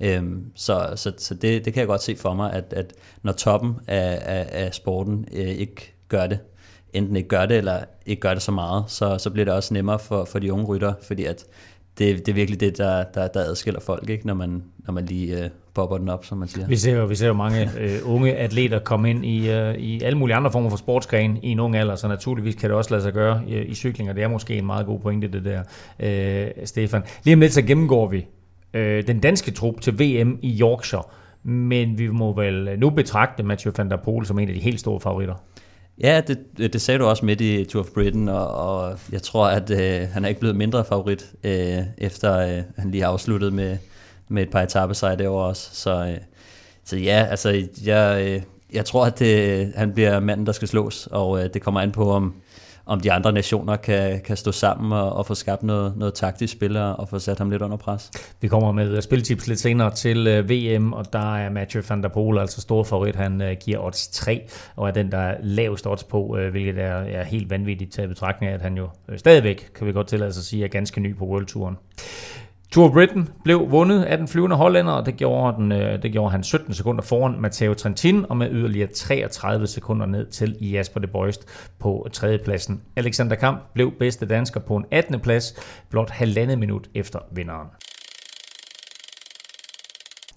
Øhm, så så, så det, det kan jeg godt se for mig, at, at når toppen af, af, af sporten øh, ikke gør det, enten ikke gør det, eller ikke gør det så meget, så, så bliver det også nemmere for, for de unge rytter, fordi at det, det er virkelig det, der, der, der adskiller folk, ikke? Når, man, når man lige øh, popper den op, som man siger. Vi ser jo, vi ser jo mange øh, unge atleter komme ind i, øh, i alle mulige andre former for sportsgren i en ung alder, så naturligvis kan det også lade sig gøre i, i cykling, og det er måske en meget god pointe, det der, øh, Stefan. Lige om lidt, så gennemgår vi øh, den danske trup til VM i Yorkshire, men vi må vel nu betragte Mathieu van der Poel som en af de helt store favoritter. Ja, det, det sagde du også midt i Tour of Britain, og, og jeg tror, at øh, han er ikke blevet mindre favorit, øh, efter øh, han lige afsluttet med, med et par etappesejre derovre også. Så, øh, så ja, altså, jeg, øh, jeg tror, at det, han bliver manden, der skal slås, og øh, det kommer an på, om, om de andre nationer kan, kan stå sammen og, og få skabt noget, noget taktisk spil og, få sat ham lidt under pres. Vi kommer med øh, spiltips lidt senere til øh, VM, og der er Mathieu van der Poel altså stor favorit. Han øh, giver odds 3, og er den, der er lavest odds på, hvilket er, er helt vanvittigt til betragtning af, at han jo stadigvæk, kan vi godt tillade sig at sige, er ganske ny på Worldturen. Tour of Britain blev vundet af den flyvende hollænder, og det gjorde, den, øh, det gjorde han 17 sekunder foran Matteo Trentin, og med yderligere 33 sekunder ned til Jasper de Boist på tredjepladsen. Alexander Kamp blev bedste dansker på en 18. plads, blot halvandet minut efter vinderen.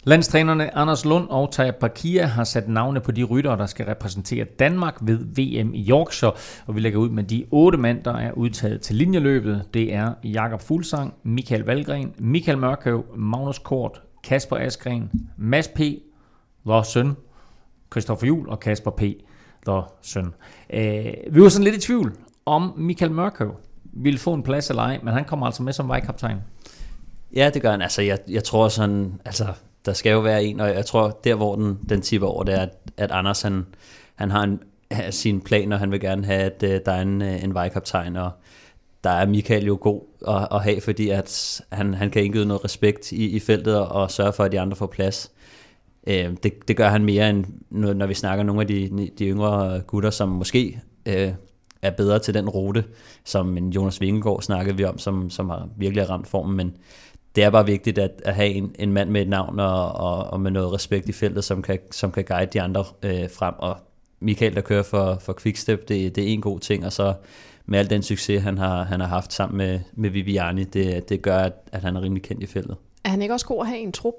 Landstrænerne Anders Lund og Taja Bakia har sat navne på de ryttere, der skal repræsentere Danmark ved VM i Yorkshire, og vi lægger ud med de otte mænd, der er udtaget til linjeløbet. Det er Jakob Fuglsang, Michael Valgren, Michael Mørkøv, Magnus Kort, Kasper Askren, Mads P., Lars Søn, Christoffer Jul og Kasper P., der søn. Øh, vi var sådan lidt i tvivl om Michael Mørkøv ville få en plads eller ej, men han kommer altså med som vejkaptajn. Ja, det gør han. Altså, jeg, jeg tror sådan, altså, der skal jo være en, og jeg tror, der hvor den, den tipper over, det er, at, at Anders han, han har en, sin plan, og han vil gerne have, at uh, der er en, øh, en vejkaptajn, og der er Michael jo god at, at have, fordi at han, han kan indgyde noget respekt i, i feltet og sørge for, at de andre får plads. Uh, det, det gør han mere end, når vi snakker nogle af de, de yngre gutter, som måske uh, er bedre til den rute, som Jonas Vingegaard snakkede vi om, som, som har virkelig ramt formen, men det er bare vigtigt at, at have en, en mand med et navn og, og, og med noget respekt i feltet, som kan, som kan guide de andre øh, frem. Og Michael, der kører for, for Quickstep, det, det er en god ting, og så med al den succes, han har, han har haft sammen med, med Viviani, det, det gør, at, at han er rimelig kendt i feltet. Er han ikke også god at have en trup?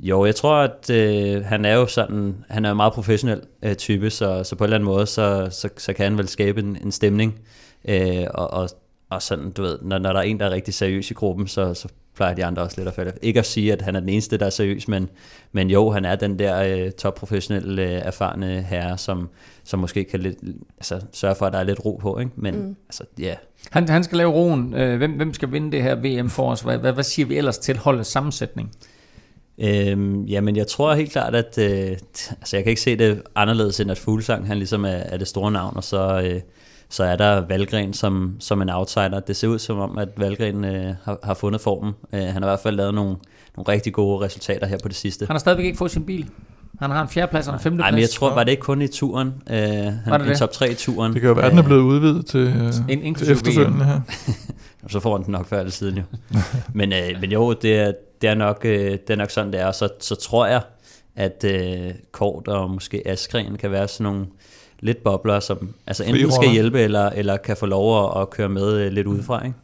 Jo, jeg tror, at øh, han er jo sådan, han er en meget professionel øh, type, så, så på en eller anden måde, så, så, så kan han vel skabe en, en stemning, øh, og, og og sådan, du ved, når, når der er en, der er rigtig seriøs i gruppen, så, så plejer de andre også lidt at falde. Ikke at sige, at han er den eneste, der er seriøs, men, men jo, han er den der øh, topprofessionelle, øh, erfarne herre, som, som måske kan lidt, altså, sørge for, at der er lidt ro på. Ikke? Men mm. altså, ja. Yeah. Han, han skal lave roen. Øh, hvem, hvem skal vinde det her VM for os? Hvad, hvad, hvad siger vi ellers til holdets sammensætning? Øhm, jamen, jeg tror helt klart, at øh, altså, jeg kan ikke se det anderledes, end at Fuglsang, han ligesom er, er det store navn, og så... Øh, så er der Valgren som, som en outsider. Det ser ud som om, at Valgren øh, har, har fundet formen. Øh, han har i hvert fald lavet nogle, nogle rigtig gode resultater her på det sidste. Han har stadigvæk ikke fået sin bil. Han har en fjerdeplads og en femteplads. Nej, men jeg tror, var det ikke kun i turen? Øh, han, var det en top 3 i turen. Det kan jo være, at den er blevet udvidet til, øh, en, til efterfølgende her. så får han den nok før eller siden jo. men, øh, men jo, det er, det, er nok, øh, det er nok sådan, det er. Så, så tror jeg, at øh, Kort og måske Askren kan være sådan nogle lidt bobler, som altså enten skal hjælpe, eller, eller kan få lov at, at køre med øh, lidt udefra, ikke?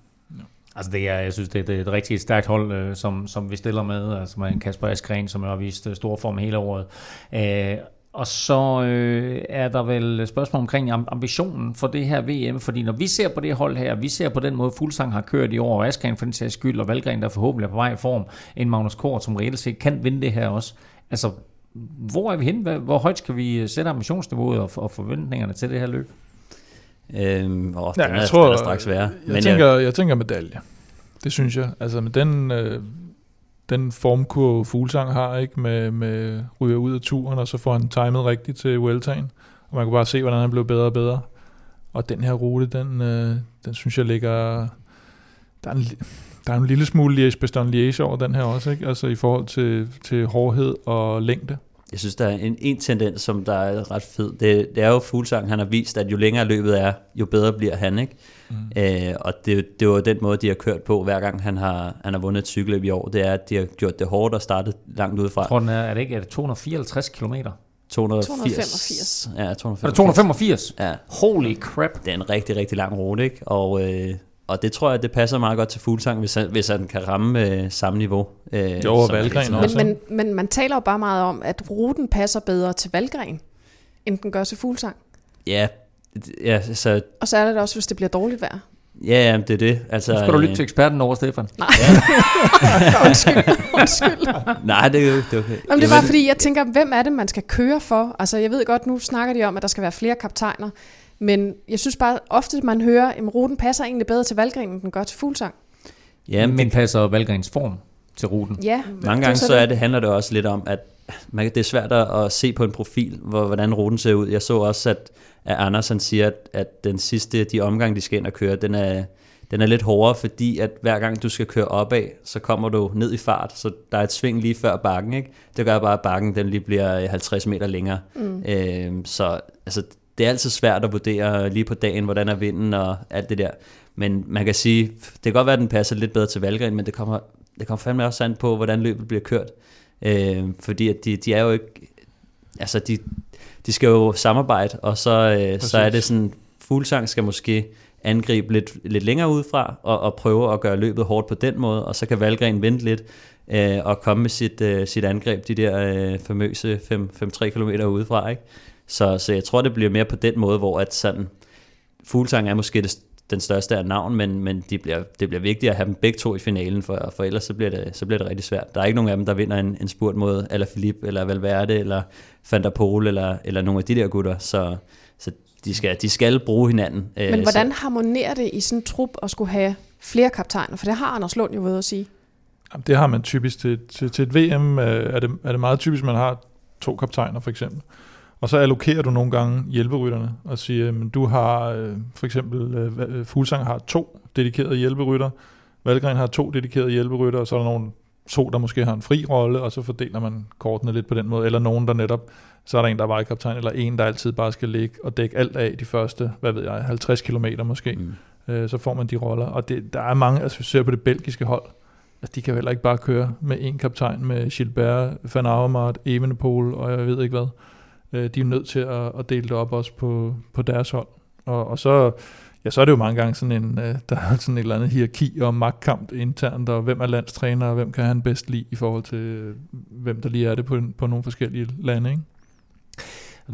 Altså det er, jeg synes, det er, det er et rigtig stærkt hold, øh, som, som vi stiller med, altså med Kasper Askren, som har vist øh, stor form hele året. Øh, og så øh, er der vel spørgsmål omkring ambitionen for det her VM, fordi når vi ser på det hold her, vi ser på den måde, Fuglsang har kørt i år, og Askren for den sags skyld, og Valgren, der forhåbentlig er på vej i form, en Magnus Kort, som reelt set kan vinde det her også. Altså, hvor er vi henne? Hvor højt skal vi sætte ambitionsniveauet og, forventningerne til det her løb? Øhm, åh, ja, den jeg er, tror, den er straks værre. Jeg, Men tænker, jeg, jeg tænker medalje. Det synes jeg. Altså med den, øh, den formkurve Fuglsang har, ikke med, med ryger ud af turen, og så får han timet rigtigt til Vueltaen. Og man kan bare se, hvordan han blev bedre og bedre. Og den her rute, den, øh, den synes jeg ligger... Der er en, der er en lille smule liège liège over den her også, ikke? Altså i forhold til, til hårdhed og længde. Jeg synes, der er en, en tendens, som der er ret fed. Det, det er jo Fuglsang, han har vist, at jo længere løbet er, jo bedre bliver han. Ikke? Mm. Æ, og det, det var den måde, de har kørt på, hver gang han har, han har vundet et cykelløb i år. Det er, at de har gjort det hårdt og startet langt udefra. Jeg tror, den er, er det ikke er det 254 km? 285. Ja, 285. Er det 285? Ja. Holy crap. Det er en rigtig, rigtig lang rute, ikke? Og, øh, og det tror jeg, det passer meget godt til Fuglsang, hvis han, hvis han kan ramme øh, samme niveau. Øh, jo, og Valgren også. Men, men, men man taler jo bare meget om, at ruten passer bedre til Valgren, end den gør til Fuglsang. Ja, ja så... Og så er det også, hvis det bliver dårligt vejr. Ja, det er det. Altså, nu skal du lytte til eksperten over, Stefan. Nej, ja. undskyld, undskyld. Nej, det er, det er okay. Jamen, det var fordi, jeg tænker, hvem er det, man skal køre for? Altså, jeg ved godt, nu snakker de om, at der skal være flere kaptajner. Men jeg synes bare, ofte man hører, at ruten passer egentlig bedre til valggrenen, end den gør til fuglsang. Ja, men det passer valggrens form til ruten. Ja. Mange gange så er det, handler det også lidt om, at man, det er svært at se på en profil, hvor, hvordan ruten ser ud. Jeg så også, at, at Anders han siger, at, at den sidste, de omgang, de skal ind og køre, den er, den er lidt hårdere, fordi at hver gang du skal køre opad, så kommer du ned i fart, så der er et sving lige før bakken. Ikke? Det gør bare, at bakken den lige bliver 50 meter længere. Mm. Øhm, så altså, det er altid svært at vurdere lige på dagen, hvordan er vinden og alt det der. Men man kan sige, det kan godt være, at den passer lidt bedre til Valgren, men det kommer, det kommer fandme også an på, hvordan løbet bliver kørt. Øh, fordi at de, de er jo ikke, altså de, de skal jo samarbejde, og så, øh, så er det sådan, Fuglsang skal måske angribe lidt, lidt længere udefra, og, og prøve at gøre løbet hårdt på den måde, og så kan Valgren vente lidt, øh, og komme med sit, øh, sit angreb, de der øh, famøse 5-3 km udefra. Ikke? Så, så jeg tror, det bliver mere på den måde, hvor at sådan, Fuglsang er måske det, den største af navn, men, men de bliver, det bliver vigtigt at have dem begge to i finalen, for, for ellers så bliver, det, så bliver det rigtig svært. Der er ikke nogen af dem, der vinder en, en spurt mod Alaphilippe, eller Valverde, eller Van der Pol, eller, eller nogle af de der gutter, så, så de, skal, de skal bruge hinanden. Men øh, hvordan så. harmonerer det i sådan en trup at skulle have flere kaptajner? For det har Anders Lund jo ved at sige. Jamen, det har man typisk til, til, til et VM, øh, er, det, er det meget typisk, man har to kaptajner for eksempel. Og så allokerer du nogle gange hjælperytterne og siger, at du har øh, for eksempel, øh, Fuglsang har to dedikerede hjælperytter, Valgren har to dedikerede hjælperytter, og så er der nogle to, der måske har en fri rolle, og så fordeler man kortene lidt på den måde, eller nogen, der netop, så er der en, der er vejkaptajn, eller en, der altid bare skal ligge og dække alt af de første, hvad ved jeg, 50 km måske. Mm. Øh, så får man de roller, og det, der er mange, altså hvis vi ser på det belgiske hold, altså de kan heller ikke bare køre med en kaptajn, med Gilbert, Van Avermaet, Evenepoel, og jeg ved ikke hvad. Øh, de er nødt til at, at dele det op også på, på deres hold. Og, og så, ja, så er det jo mange gange sådan en, øh, der er sådan et eller andet hierarki og magtkamp internt, og hvem er landstræner, og hvem kan han bedst lide i forhold til, øh, hvem der lige er det på, på nogle forskellige lande, ikke?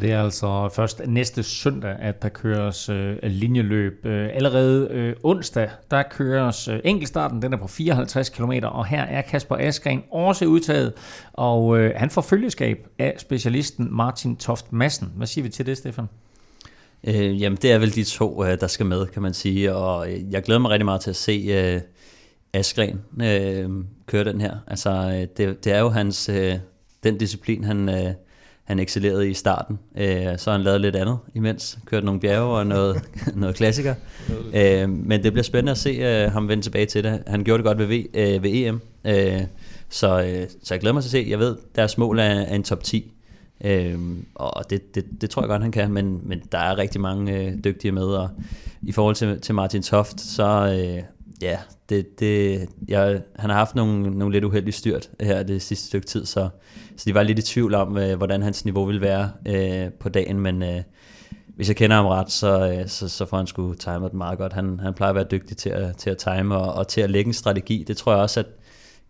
Det er altså først næste søndag, at der køres øh, linjeløb. Øh, allerede øh, onsdag, der køres øh, enkeltstarten, den er på 54 km, og her er Kasper Askren også udtaget, og øh, han får følgeskab af specialisten Martin Toft Madsen. Hvad siger vi til det, Stefan? Øh, jamen, det er vel de to, øh, der skal med, kan man sige, og øh, jeg glæder mig rigtig meget til at se øh, Askren øh, køre den her. Altså, øh, det, det er jo hans, øh, den disciplin, han... Øh, han excellerede i starten. Øh, så har han lavet lidt andet imens. Kørt nogle bjerge og noget, noget klassiker. Øh, men det bliver spændende at se øh, ham vende tilbage til det. Han gjorde det godt ved, v, øh, ved EM. Øh, så, øh, så jeg glæder mig til at se. Jeg ved, deres mål er, er en top 10. Øh, og det, det, det tror jeg godt, han kan. Men, men der er rigtig mange øh, dygtige med. Og i forhold til, til Martin Toft, så... Øh, ja, det, det, jeg, han har haft nogle, nogle lidt uheldige styrt her det sidste stykke tid, så, så de var lidt i tvivl om, øh, hvordan hans niveau ville være øh, på dagen, men øh, hvis jeg kender ham ret, så, øh, så, så får han sgu timet den meget godt. Han, han plejer at være dygtig til at, til at time og, og til at lægge en strategi. Det tror jeg også, at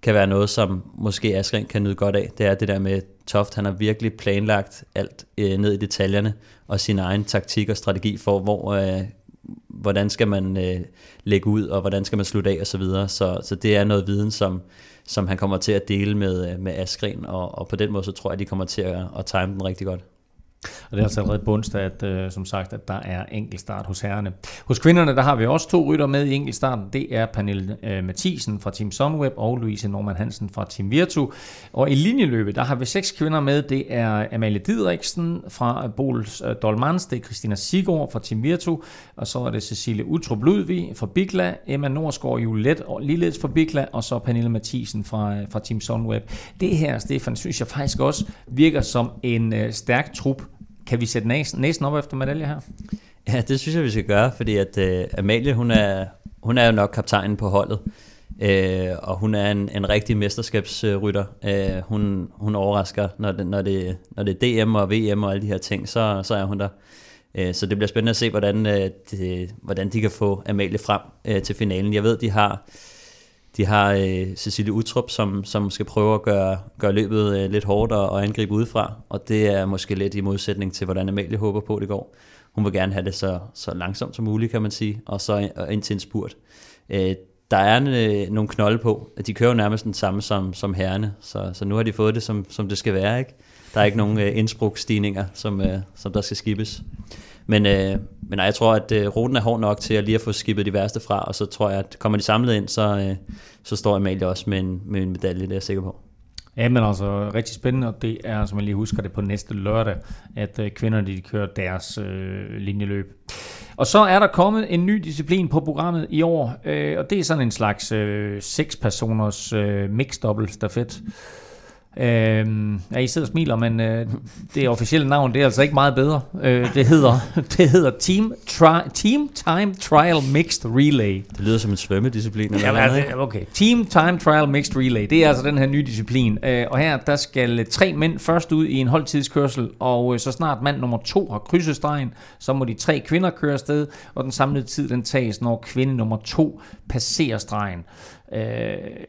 kan være noget, som måske Askren kan nyde godt af. Det er det der med Toft, han har virkelig planlagt alt øh, ned i detaljerne, og sin egen taktik og strategi for, hvor, øh, hvordan skal man øh, lægge ud, og hvordan skal man slutte af, og så videre. Så, så det er noget viden, som, som han kommer til at dele med, øh, med Askren, og, og på den måde, så tror jeg, at de kommer til at, at time den rigtig godt. Og det er altså allerede bundsdag, at, øh, som sagt, at der er enkeltstart hos herrerne. Hos kvinderne, der har vi også to rytter med i enkeltstarten. Det er Pernille øh, Mathisen fra Team Sunweb og Louise Norman Hansen fra Team Virtu. Og i linjeløbet, der har vi seks kvinder med. Det er Amalie Didriksen fra Bols øh, Dolmans, det er Christina Sigård fra Team Virtu, og så er det Cecilie Utrup Ludvig fra Bigla, Emma Norsgaard Julet og ligeledes fra Bigla, og så Pernille Mathisen fra, øh, fra Team Sunweb. Det her, Stefan, synes jeg faktisk også virker som en øh, stærk trup kan vi sætte næsen, næsen op efter medalje her? Ja, det synes jeg, vi skal gøre, fordi at uh, Amalie, hun er, hun er jo nok kaptajnen på holdet. Uh, og hun er en, en rigtig mesterskabsrytter. Uh, hun, hun overrasker, når det, når, det, når det er DM og VM og alle de her ting, så, så er hun der. Uh, så det bliver spændende at se, hvordan, uh, de, hvordan de kan få Amalie frem til finalen. Jeg ved, de har de har øh, Cecilie Utrup, som, som skal prøve at gøre, gøre løbet øh, lidt hårdt og, og angribe udefra, og det er måske lidt i modsætning til, hvordan Amalie håber på, det går. Hun vil gerne have det så, så langsomt som muligt, kan man sige, og så ind til en spurt. Øh, der er en, øh, nogle knolde på. De kører jo nærmest den samme som, som herrene, så, så nu har de fået det, som, som det skal være. ikke. Der er ikke nogen øh, indsprugsstigninger, som, øh, som der skal skibes. Men, øh, men jeg tror, at øh, ruten er hård nok til at lige at få skibet de værste fra, og så tror jeg, at kommer de samlet ind, så, øh, så står Amalie også med en, med en medalje, det er jeg sikker på. Ja, men altså rigtig spændende, og det er, som jeg lige husker det, på næste lørdag, at øh, kvinderne de kører deres øh, linjeløb. Og så er der kommet en ny disciplin på programmet i år, øh, og det er sådan en slags øh, seks personers øh, mixed double stafet. Øhm, ja, I sidder og smiler, men øh, det officielle navn, det er altså ikke meget bedre. Øh, det, hedder, det hedder Team, tri- Team Time Trial Mixed Relay. Det lyder som en svømmedisciplin. Eller Jamen, noget, altså, okay. Team Time Trial Mixed Relay, det er altså den her nye disciplin. Øh, og her, der skal øh, tre mænd først ud i en holdtidskørsel, og øh, så snart mand nummer to har krydset stregen, så må de tre kvinder køre afsted, og den samlede tid, den tages, når kvinde nummer to passerer stregen. Øh,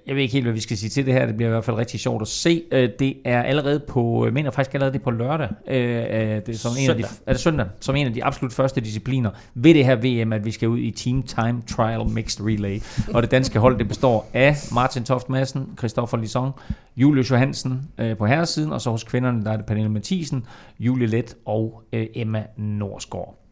jeg ved ikke helt, hvad vi skal sige til det her. Det bliver i hvert fald rigtig sjovt at se. Øh, det er allerede på, jeg mener faktisk allerede det på lørdag. Øh, øh, det er, som en af de, er det søndag? Som en af de absolut første discipliner ved det her VM, at vi skal ud i Team Time Trial Mixed Relay. Og det danske hold, det består af Martin Toft Madsen, Christoffer Lisson, Julius Johansen øh, på herresiden, og så hos kvinderne, der er det Pernille Mathisen, Julie Let og øh, Emma Norsgaard.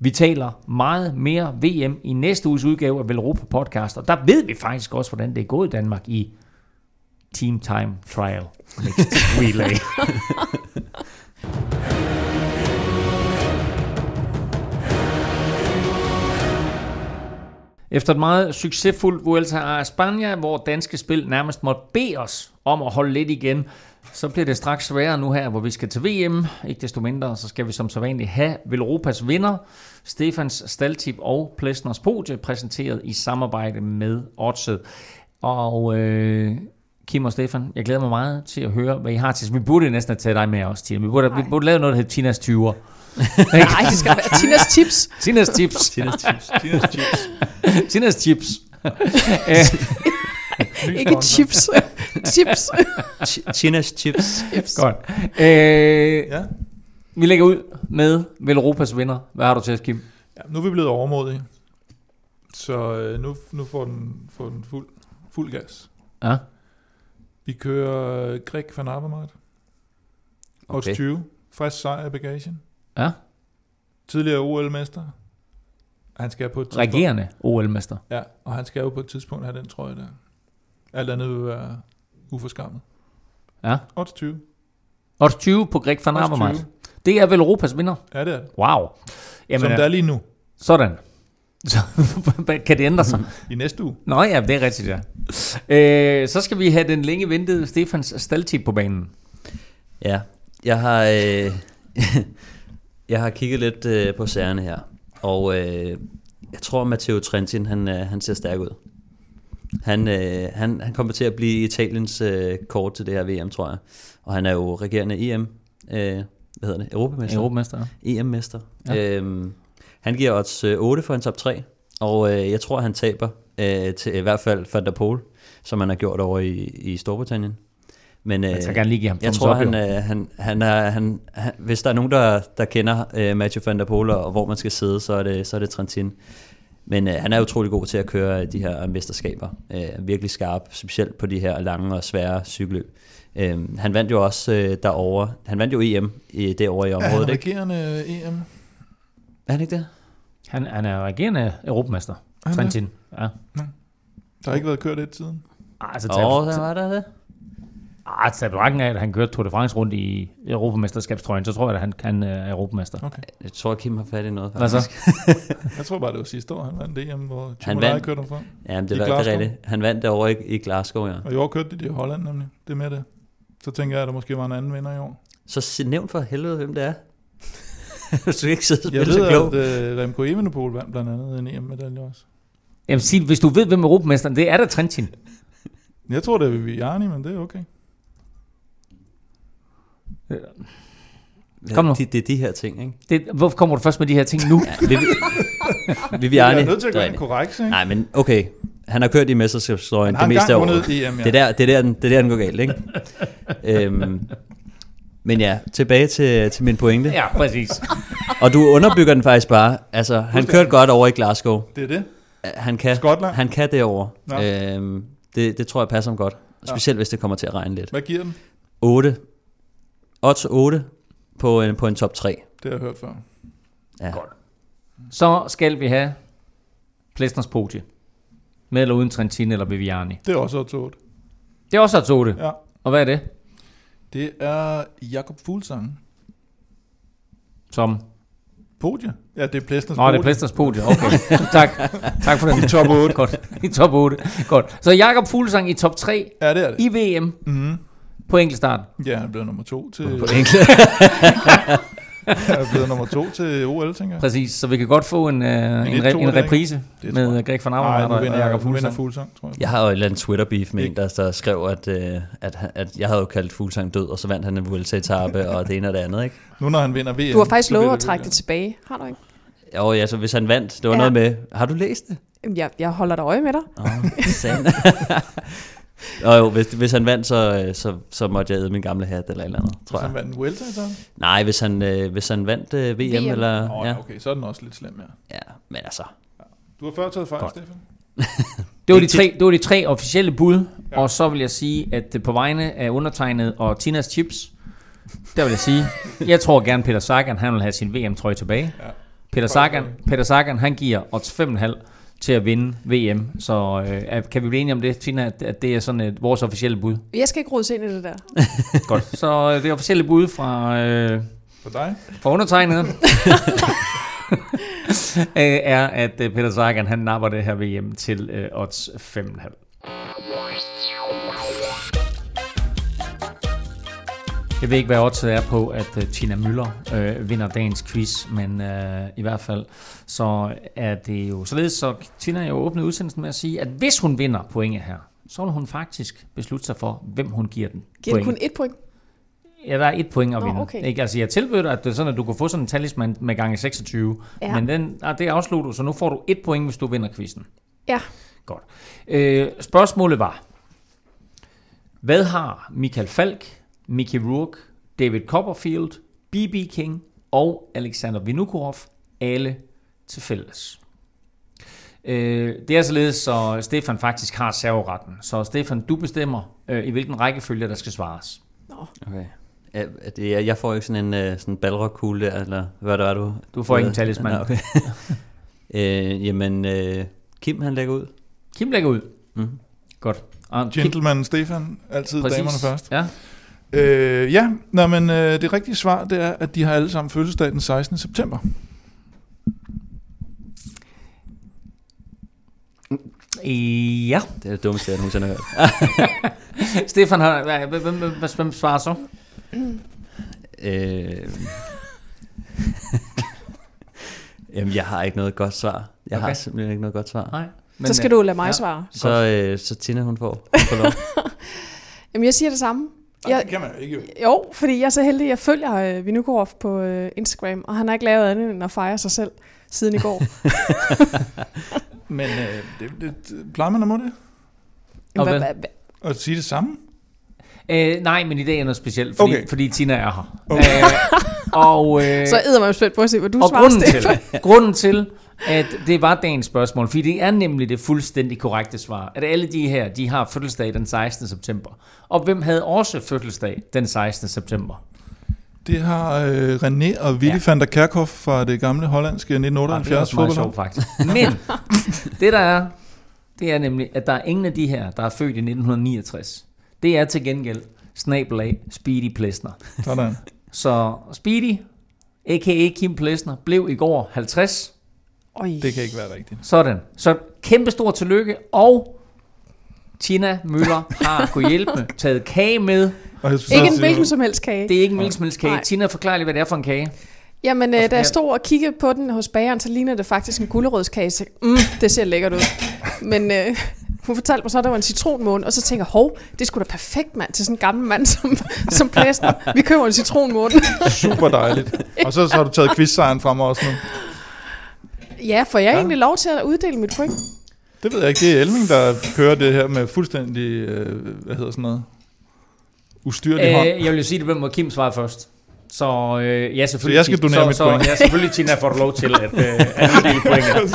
Vi taler meget mere VM i næste uges udgave af Velropa Podcast, og der ved vi faktisk også, hvordan det er gået i Danmark i Team Time Trial Mixed Relay. Efter et meget succesfuldt Vuelta a España, hvor danske spil nærmest måtte bede os om at holde lidt igen, så bliver det straks sværere nu her, hvor vi skal til VM. Ikke desto mindre, så skal vi som så vanligt have Velropas vinder, Stefans Staltip og Plesners Podie, præsenteret i samarbejde med Odset. Og øh, Kim og Stefan, jeg glæder mig meget til at høre, hvad I har til. Vi burde næsten have taget dig med os, Tina. Vi burde, vi burde lave noget, der hedder Tinas 20'er. Nej, det skal være Tinas tips. Tinas tips. Tinas tips. Tinas chips. Tinas tips. Ikke chips. tips. Ch- Tinas chips. tips. Godt. Øh, Ja. vi lægger ud med Velropas vinder. Hvad har du til os, Kim? ja, nu er vi blevet overmodige. Så øh, nu, nu får den, får den fuld, fuld gas. Ja. Vi kører øh, Greg van Avermaet. Okay. 20. Frisk sejr i bagagen. Ja. Tidligere OL-mester. Han skal på et tidspunkt... Regerende OL-mester. Ja, og han skal jo på et tidspunkt have den trøje der. Alt andet vil være uforskammet. Ja. Odds 20. Odds 20 på Greg van Avermaet. 20. Det er vel Europas vinder. Ja, det er det. Wow. Jamen, Som øh, der er lige nu. Sådan. Så kan det ændre sig? I næste uge. Nå ja, det er rigtigt, ja. Øh, så skal vi have den længe ventede Stefans Staltip på banen. Ja, jeg har, øh, jeg har kigget lidt øh, på sagerne her, og øh, jeg tror, Matteo Trentin, han, øh, han ser stærk ud. Han, øh, han, han kommer til at blive Italiens øh, kort til det her VM, tror jeg. Og han er jo regerende EM, øh, hvad hedder det, Europamester? Europamester. EM-mester. Ja. Øhm, han giver odds øh, 8 for en top 3, og øh, jeg tror, han taber øh, til i hvert fald Van der Poel, som han har gjort over i, i Storbritannien. Men, øh, Jeg tager gerne lige give ham jeg tror, up, han, øh, han, han er, han, han, hvis der er nogen, der, der kender øh, Matthew van der Poel, og hvor man skal sidde, så er det, så er det Trentin. Men øh, han er utrolig god til at køre de her mesterskaber. Øh, virkelig skarp, specielt på de her lange og svære cykelløb. Øh, han vandt jo også øh, derovre. Han vandt jo EM i, derovre i Er området, han ikke? regerende EM? Er han ikke det? Han, han er regerende Europamester. Er han Trentin. Ja. Der har ikke været kørt et siden. Ah, altså, Åh, oh, der var der det. Ah, tager betragtning af, at han kørte Tour de France rundt i Europamesterskabstrøjen, så tror jeg, at han, han øh, er Europamester. Okay. Jeg tror, Kim har fat i noget. Hvad så? Jeg tror bare, det var sidste år, han vandt EM, hvor Han Chimolai vandt- kørte ham fra. Ja, men det, I var, det er Glasgow? rigtigt. Han vandt derovre i, i Glasgow, ja. Og i år kørte de det i Holland nemlig. Det er med det. Så tænker jeg, at der måske var en anden vinder i år. Så nævn for helvede, hvem det er. Hvis du ikke sidder og Jeg ved, klog. at uh, Remco Evenepoel vandt blandt andet en EM-medalje også. Jamen sig, hvis du ved, hvem Europamesteren det er, der Trentin. Jeg tror, det er Viviani, men det er okay. Kom nu. Det, det er de her ting, ikke? Det, hvorfor kommer du først med de her ting nu? Ja, Vivi, Viviani. Jeg er nødt til at er ind rigtigt. korrekt, ikke? Nej, men okay. Han har kørt i mesterskabshistorien Han det har meste af året. EM, ja. Det er der, det er der, den, det er der, den går galt, ikke? øhm, men ja, tilbage til, til min pointe. ja, præcis. Og du underbygger den faktisk bare. Altså, han kørte godt over i Glasgow. Det er det. Han kan, Skotland. han kan derovre. Nå. Øhm, det, det tror jeg passer ham godt. Specielt hvis det kommer til at regne lidt. Hvad giver den? 8. Odds 8 på en, på en top 3. Det har jeg hørt før. Ja. Godt. Så skal vi have Plesners Podie. Med eller uden Trentin eller Viviani. Det er også odds 8. Det er også et 8. Ja. Og hvad er det? Det er Jakob Fuglsang. Som? Podie. Ja, det er Plæstners Nå, det er Plesners Podie. Okay. tak. Tak for den. I top 8. Godt. I top 8. Godt. Så Jakob Fuglsang i top 3 Ja, det er det. i VM Mm-hmm. På enkeltstart. Ja, han er blevet nummer to til, På enkle. han er blevet nummer to til OL, tænker jeg. Præcis, så vi kan godt få en, uh, en, lidt re, en er reprise Det med. Greg van Avermaet og, vinder, og Jakob Fuglsang. Fuglsang, tror jeg. Jeg har jo et eller andet Twitter-beef med en, Ikke? der, der skrev, at, øh, at, at jeg havde jo kaldt Fuglsang død, og så vandt han en Vuelta-etappe, og det ene og det andet, ikke? Nu når han vinder VM. Du har faktisk lovet at trække det tilbage. Har du ikke? Jo, ja, så hvis han vandt, det var Ja. noget med, har du læst det? Jamen, Jeg, jeg holder dig øje med dig. Åh, sand. Og jo, hvis, hvis han vandt, så, øh, så, så måtte jeg æde min gamle hat eller et eller andet, tror Hvis han jeg. vandt en Vuelta, så? Nej, hvis han, øh, hvis han vandt øh, VM, VM. eller... Åh, ja, ja. okay, så er den også lidt slem, ja. ja, men altså... Du har før taget fejl. Stefan. Det var, de tre, det var de tre officielle bud, ja. Ja. og så vil jeg sige, at på vegne af undertegnet og Tinas Chips, der vil jeg sige, jeg tror gerne Peter Sagan, han vil have sin VM-trøje tilbage. Ja. Peter Sagan, Peter Sagan, han giver odds 5,5 til at vinde VM. Så øh, kan vi blive enige om det, Tina, at, at det er sådan et, vores officielle bud? Jeg skal ikke rodes ind i det der. Godt. Så øh, det officielle bud fra, øh, For dig? fra undertegnet øh, er, at øh, Peter Sagan, han napper det her VM til øh, odds 5,5. Jeg ved ikke, hvad oddset er på, at uh, Tina Møller øh, vinder dagens quiz, men øh, i hvert fald så er det jo således, så Tina jo åbnet udsendelsen med at sige, at hvis hun vinder pointet her, så vil hun faktisk beslutte sig for, hvem hun giver den Giver point. kun et point? Ja, der er et point at Nå, vinde. okay. Ikke? Altså, jeg tilbød dig, at det er sådan, at du kan få sådan en talisman med gange 26, Ja. men den, ah, det afslutter du, så nu får du et point, hvis du vinder quizzen. Ja. Godt. Øh, spørgsmålet var, hvad har Michael Falk, Mickey Rourke, David Copperfield, B.B. King og Alexander Vinokurov alle til fælles? Øh, det er således, så Stefan faktisk har serveretten. Så Stefan, du bestemmer, øh, i hvilken rækkefølge der skal svares. Okay. Er, er det, jeg får ikke sådan en øh, sådan balrog-kugle der, eller hvad der er du? Du får ikke en talisman. Nå, okay. øh, jamen, øh, Kim han lægger ud. Kim lægger ud. Mm. Godt. Og Kim- Gentleman Stefan, altid Præcis. damerne først. Ja. Øh, ja, Nå, men øh, det rigtige svar, det er, at de har alle sammen fødselsdag den 16. september. Ja. Det er det dummeste, jeg nogensinde har hørt. Stefan har... hvad- Hvem, hvem, hvem, hvem svarer så? Øh, Jamen, jeg har ikke noget godt svar. Jeg okay. har simpelthen ikke noget godt svar. Nej. Men, så skal du lade mig ja. svare. Så, øh, så Tina, hun får, hun får lov. Jamen, jeg siger det samme. Nej, Jeg- det kan man jo ikke. Jo. Jo, fordi jeg er så heldig, at jeg følger øh, Vinukorov på øh, Instagram, og han har ikke lavet andet end at fejre sig selv siden i går. Men øh, det, det, plejer man at må det? Og hvad? hvad- hvad- At sige det samme? Øh, nej, men i dag er noget specielt, fordi, Okay. fordi Tina er her. Okay. Øh, og øh, Så æder man spændt på at se, hvad du og svarer, grunden Stefan. til, grunden til, at det var dagens spørgsmål, fordi det er nemlig det fuldstændig korrekte svar, at alle de her, de har fødselsdag den 16. september. Og hvem havde også fødselsdag den 16. september? Det har øh, René og Willy Ja. ja. van der Kerkhoff fra det gamle hollandske Ah, det er 1978 også meget fodboldhold. sjovt, faktisk. Men det der er, det er nemlig, at der er ingen af de her, der er født i 1969. Det er til gengæld snabelag Speedy Plesner. Sådan. Så Speedy, a.k.a. Kim Plesner, blev i går 50. Øj. Det kan ikke være rigtigt. Sådan. Så kæmpe stor tillykke, og Tina Møller har kunne hjælpe, taget kage med. Ikke en hvilken som helst kage. Det er ikke en hvilken Nej. Tina, forklar lige, hvad det er for en kage. Jamen, øh, da jeg stod og kiggede på den hos bageren, så ligner det faktisk en gulerødskage. Så, mm, det ser lækkert ud. Men øh, hun fortalte mig så, at der var en citronmåne, og så tænker jeg, hov, det skulle da perfekt, mand, til sådan en gammel mand som, som plæsner. Vi køber en citronmåne. super dejligt. Og så, så har du taget quizsejren frem også nu. ja, får jeg Ja. egentlig lov til at uddele mit point? Det ved jeg ikke. Det er Elming, der kører det her med fuldstændig, øh, hvad hedder sådan noget, ustyrlig øh, hånd. Jeg vil jo sige det, må Kim svare først. Så øh, ja, selvfølgelig. Så jeg skal donere så, mit så, point. Ja, selvfølgelig Tina får lov til at, øh, at uddele pointet.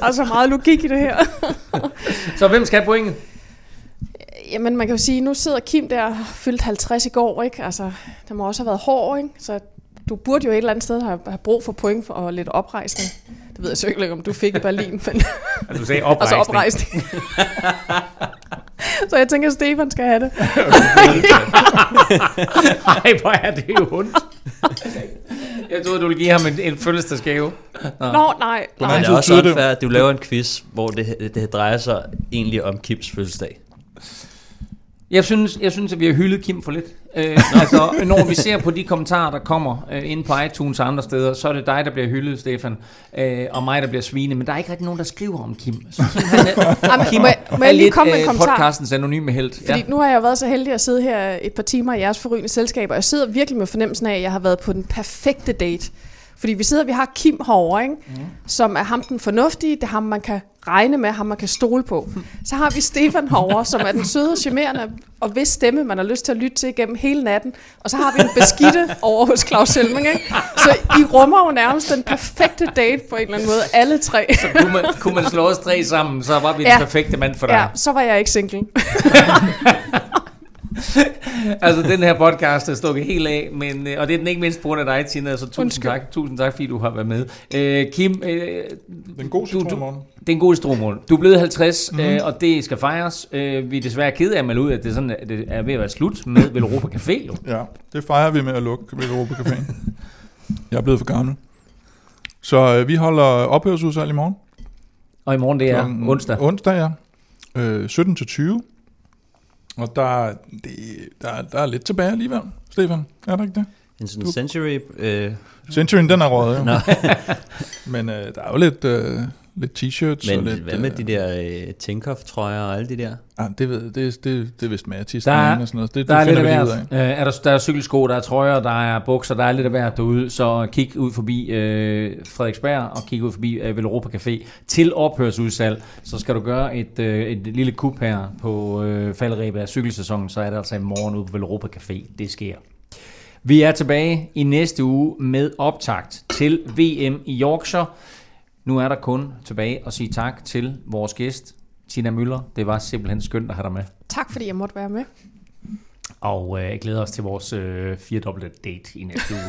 Der er så meget logik i det her. Så hvem skal have pointet? Jamen, man kan jo sige, nu sidder Kim der fyldt 50 i går, ikke? Altså, der må også have været hård, ikke? Så du burde jo et eller andet sted have, have brug for point for og lidt oprejsning. Det ved jeg så ikke, om du fik i Berlin, men Altså, du sagde altså oprejsning. så jeg tænker, at Stefan skal have det. Nej, hvor er det jo ondt. Jeg troede, du ville give ham en, en fødselsdagsgave. Nå. Nå, nej, nej. Men det er også unfair, at du laver en quiz, hvor det, det drejer sig egentlig om Kims fødselsdag. Jeg synes, jeg synes, at vi har hyldet Kim for lidt. Øh, altså, når vi ser på de kommentarer, der kommer øh, ind på iTunes og andre steder, så er det dig, der bliver hyldet, Stefan, øh, og mig, der bliver svinet. Men der er ikke rigtig nogen, der skriver om Kim. Så han er, Jamen, Kim må jeg- må jeg lige lidt komme med en øh, kommentar? podcastens anonyme held. Fordi nu har jeg været så heldig at sidde her et par timer i jeres forrygende selskab, og jeg sidder virkelig med fornemmelsen af, at jeg har været på den perfekte date. Fordi vi sidder, vi har Kim herovre, ikke? Mm. som er ham den fornuftige, det er ham, man kan regne med, ham man kan stole på. Så har vi Stefan herovre, som er den søde, charmerende, og hvis stemme, man har lyst til at lytte til gennem hele natten. Og så har vi en beskidte over hos Claus Helming. Ikke? Så I rummer jo nærmest den perfekte date på en eller anden måde, alle tre. kunne, man, kunne man slå os tre sammen, så var vi. Ja. den perfekte mand for dig. Ja, så var jeg ikke single. Altså, den her podcast er stukket helt af, men, øh, og det er den ikke mindst på grund af dig, Tina, så tusind Undskyld. tak, tusind tak, fordi du har været med. Øh, Kim, øh, Den gode Du- du- citronmorgen. det er en god stromål. Du er blevet 50, Mhm. mm-hmm. øh, og det skal fejres. Øh, vi er desværre ked af at melde ud, at det, er sådan, at det er ved at være slut med Velropa Café. Jo. Ja, det fejrer vi med at lukke ved Europa Caféen. Jeg er blevet for gammel. Så øh, vi holder ophørsudsalg i morgen. Og i morgen det er Klokken- onsdag. Onsdag, ja. Øh, 17 til 20. Og der, det, der, der er lidt tilbage alligevel, Stefan. Er der ikke det? En sådan century... Øh, Centuryen, den er røget, jo. Men øh, der er jo lidt, øh, lidt t-shirts og men lidt... hvad med øh, de der øh, Tinkoff-trøjer og alle de der? Ah, det, ved, det, det, det er vist artisten Der er- og sådan noget. Det, Der det er lidt finder af vi lige ud hvert. Øh, er der, der er cykelsko, der er trøjer, der er bukser, der er lidt af hvert derude. Så kig ud forbi øh, Frederiksberg og kig ud forbi øh, Velropa Café til ophørsudsalg. Så skal du gøre et, øh, et lille kup her på øh, faldrebet af cykelsæsonen, så er det altså i morgen ude på Velropa Café. Det sker. Vi er tilbage i næste uge med optakt til VM i Yorkshire. Nu er der kun tilbage at sige tak til vores gæst, Tina Møller. Det var simpelthen skønt at have dig med. Tak fordi jeg måtte være med. Og øh, jeg glæder os til vores øh, firedobbelte date i næste uge.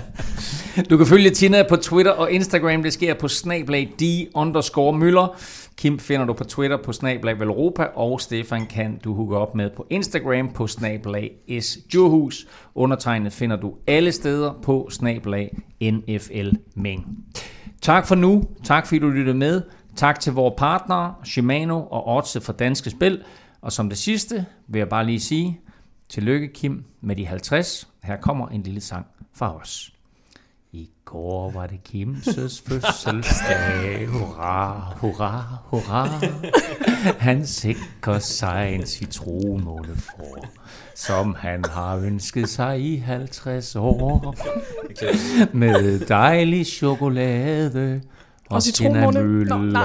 du kan følge Tina på Twitter og Instagram. Det sker på snablag d underscore møller. Kim finder du på Twitter på snablag Velropa, og Stefan kan du hooke op med på Instagram på snablag S Djurhus. Undertegnet finder du alle steder på snablag NFL Meng. Tak for nu. Tak fordi du lyttede med. Tak til vores partnere, Shimano og Odds for Danske Spil. Og som det sidste vil jeg bare lige sige, tillykke Kim med de 50. Her kommer en lille sang fra os. I går var det Kimses fødselsdag. Hurra, hurra, hurra. Han sikrer sig en citronmåle for, som han har ønsket sig i 50 år. Med dejlig chokolade og, og citronmåne. Nå.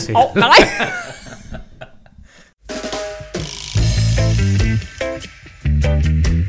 Til. Oh, nej. nej.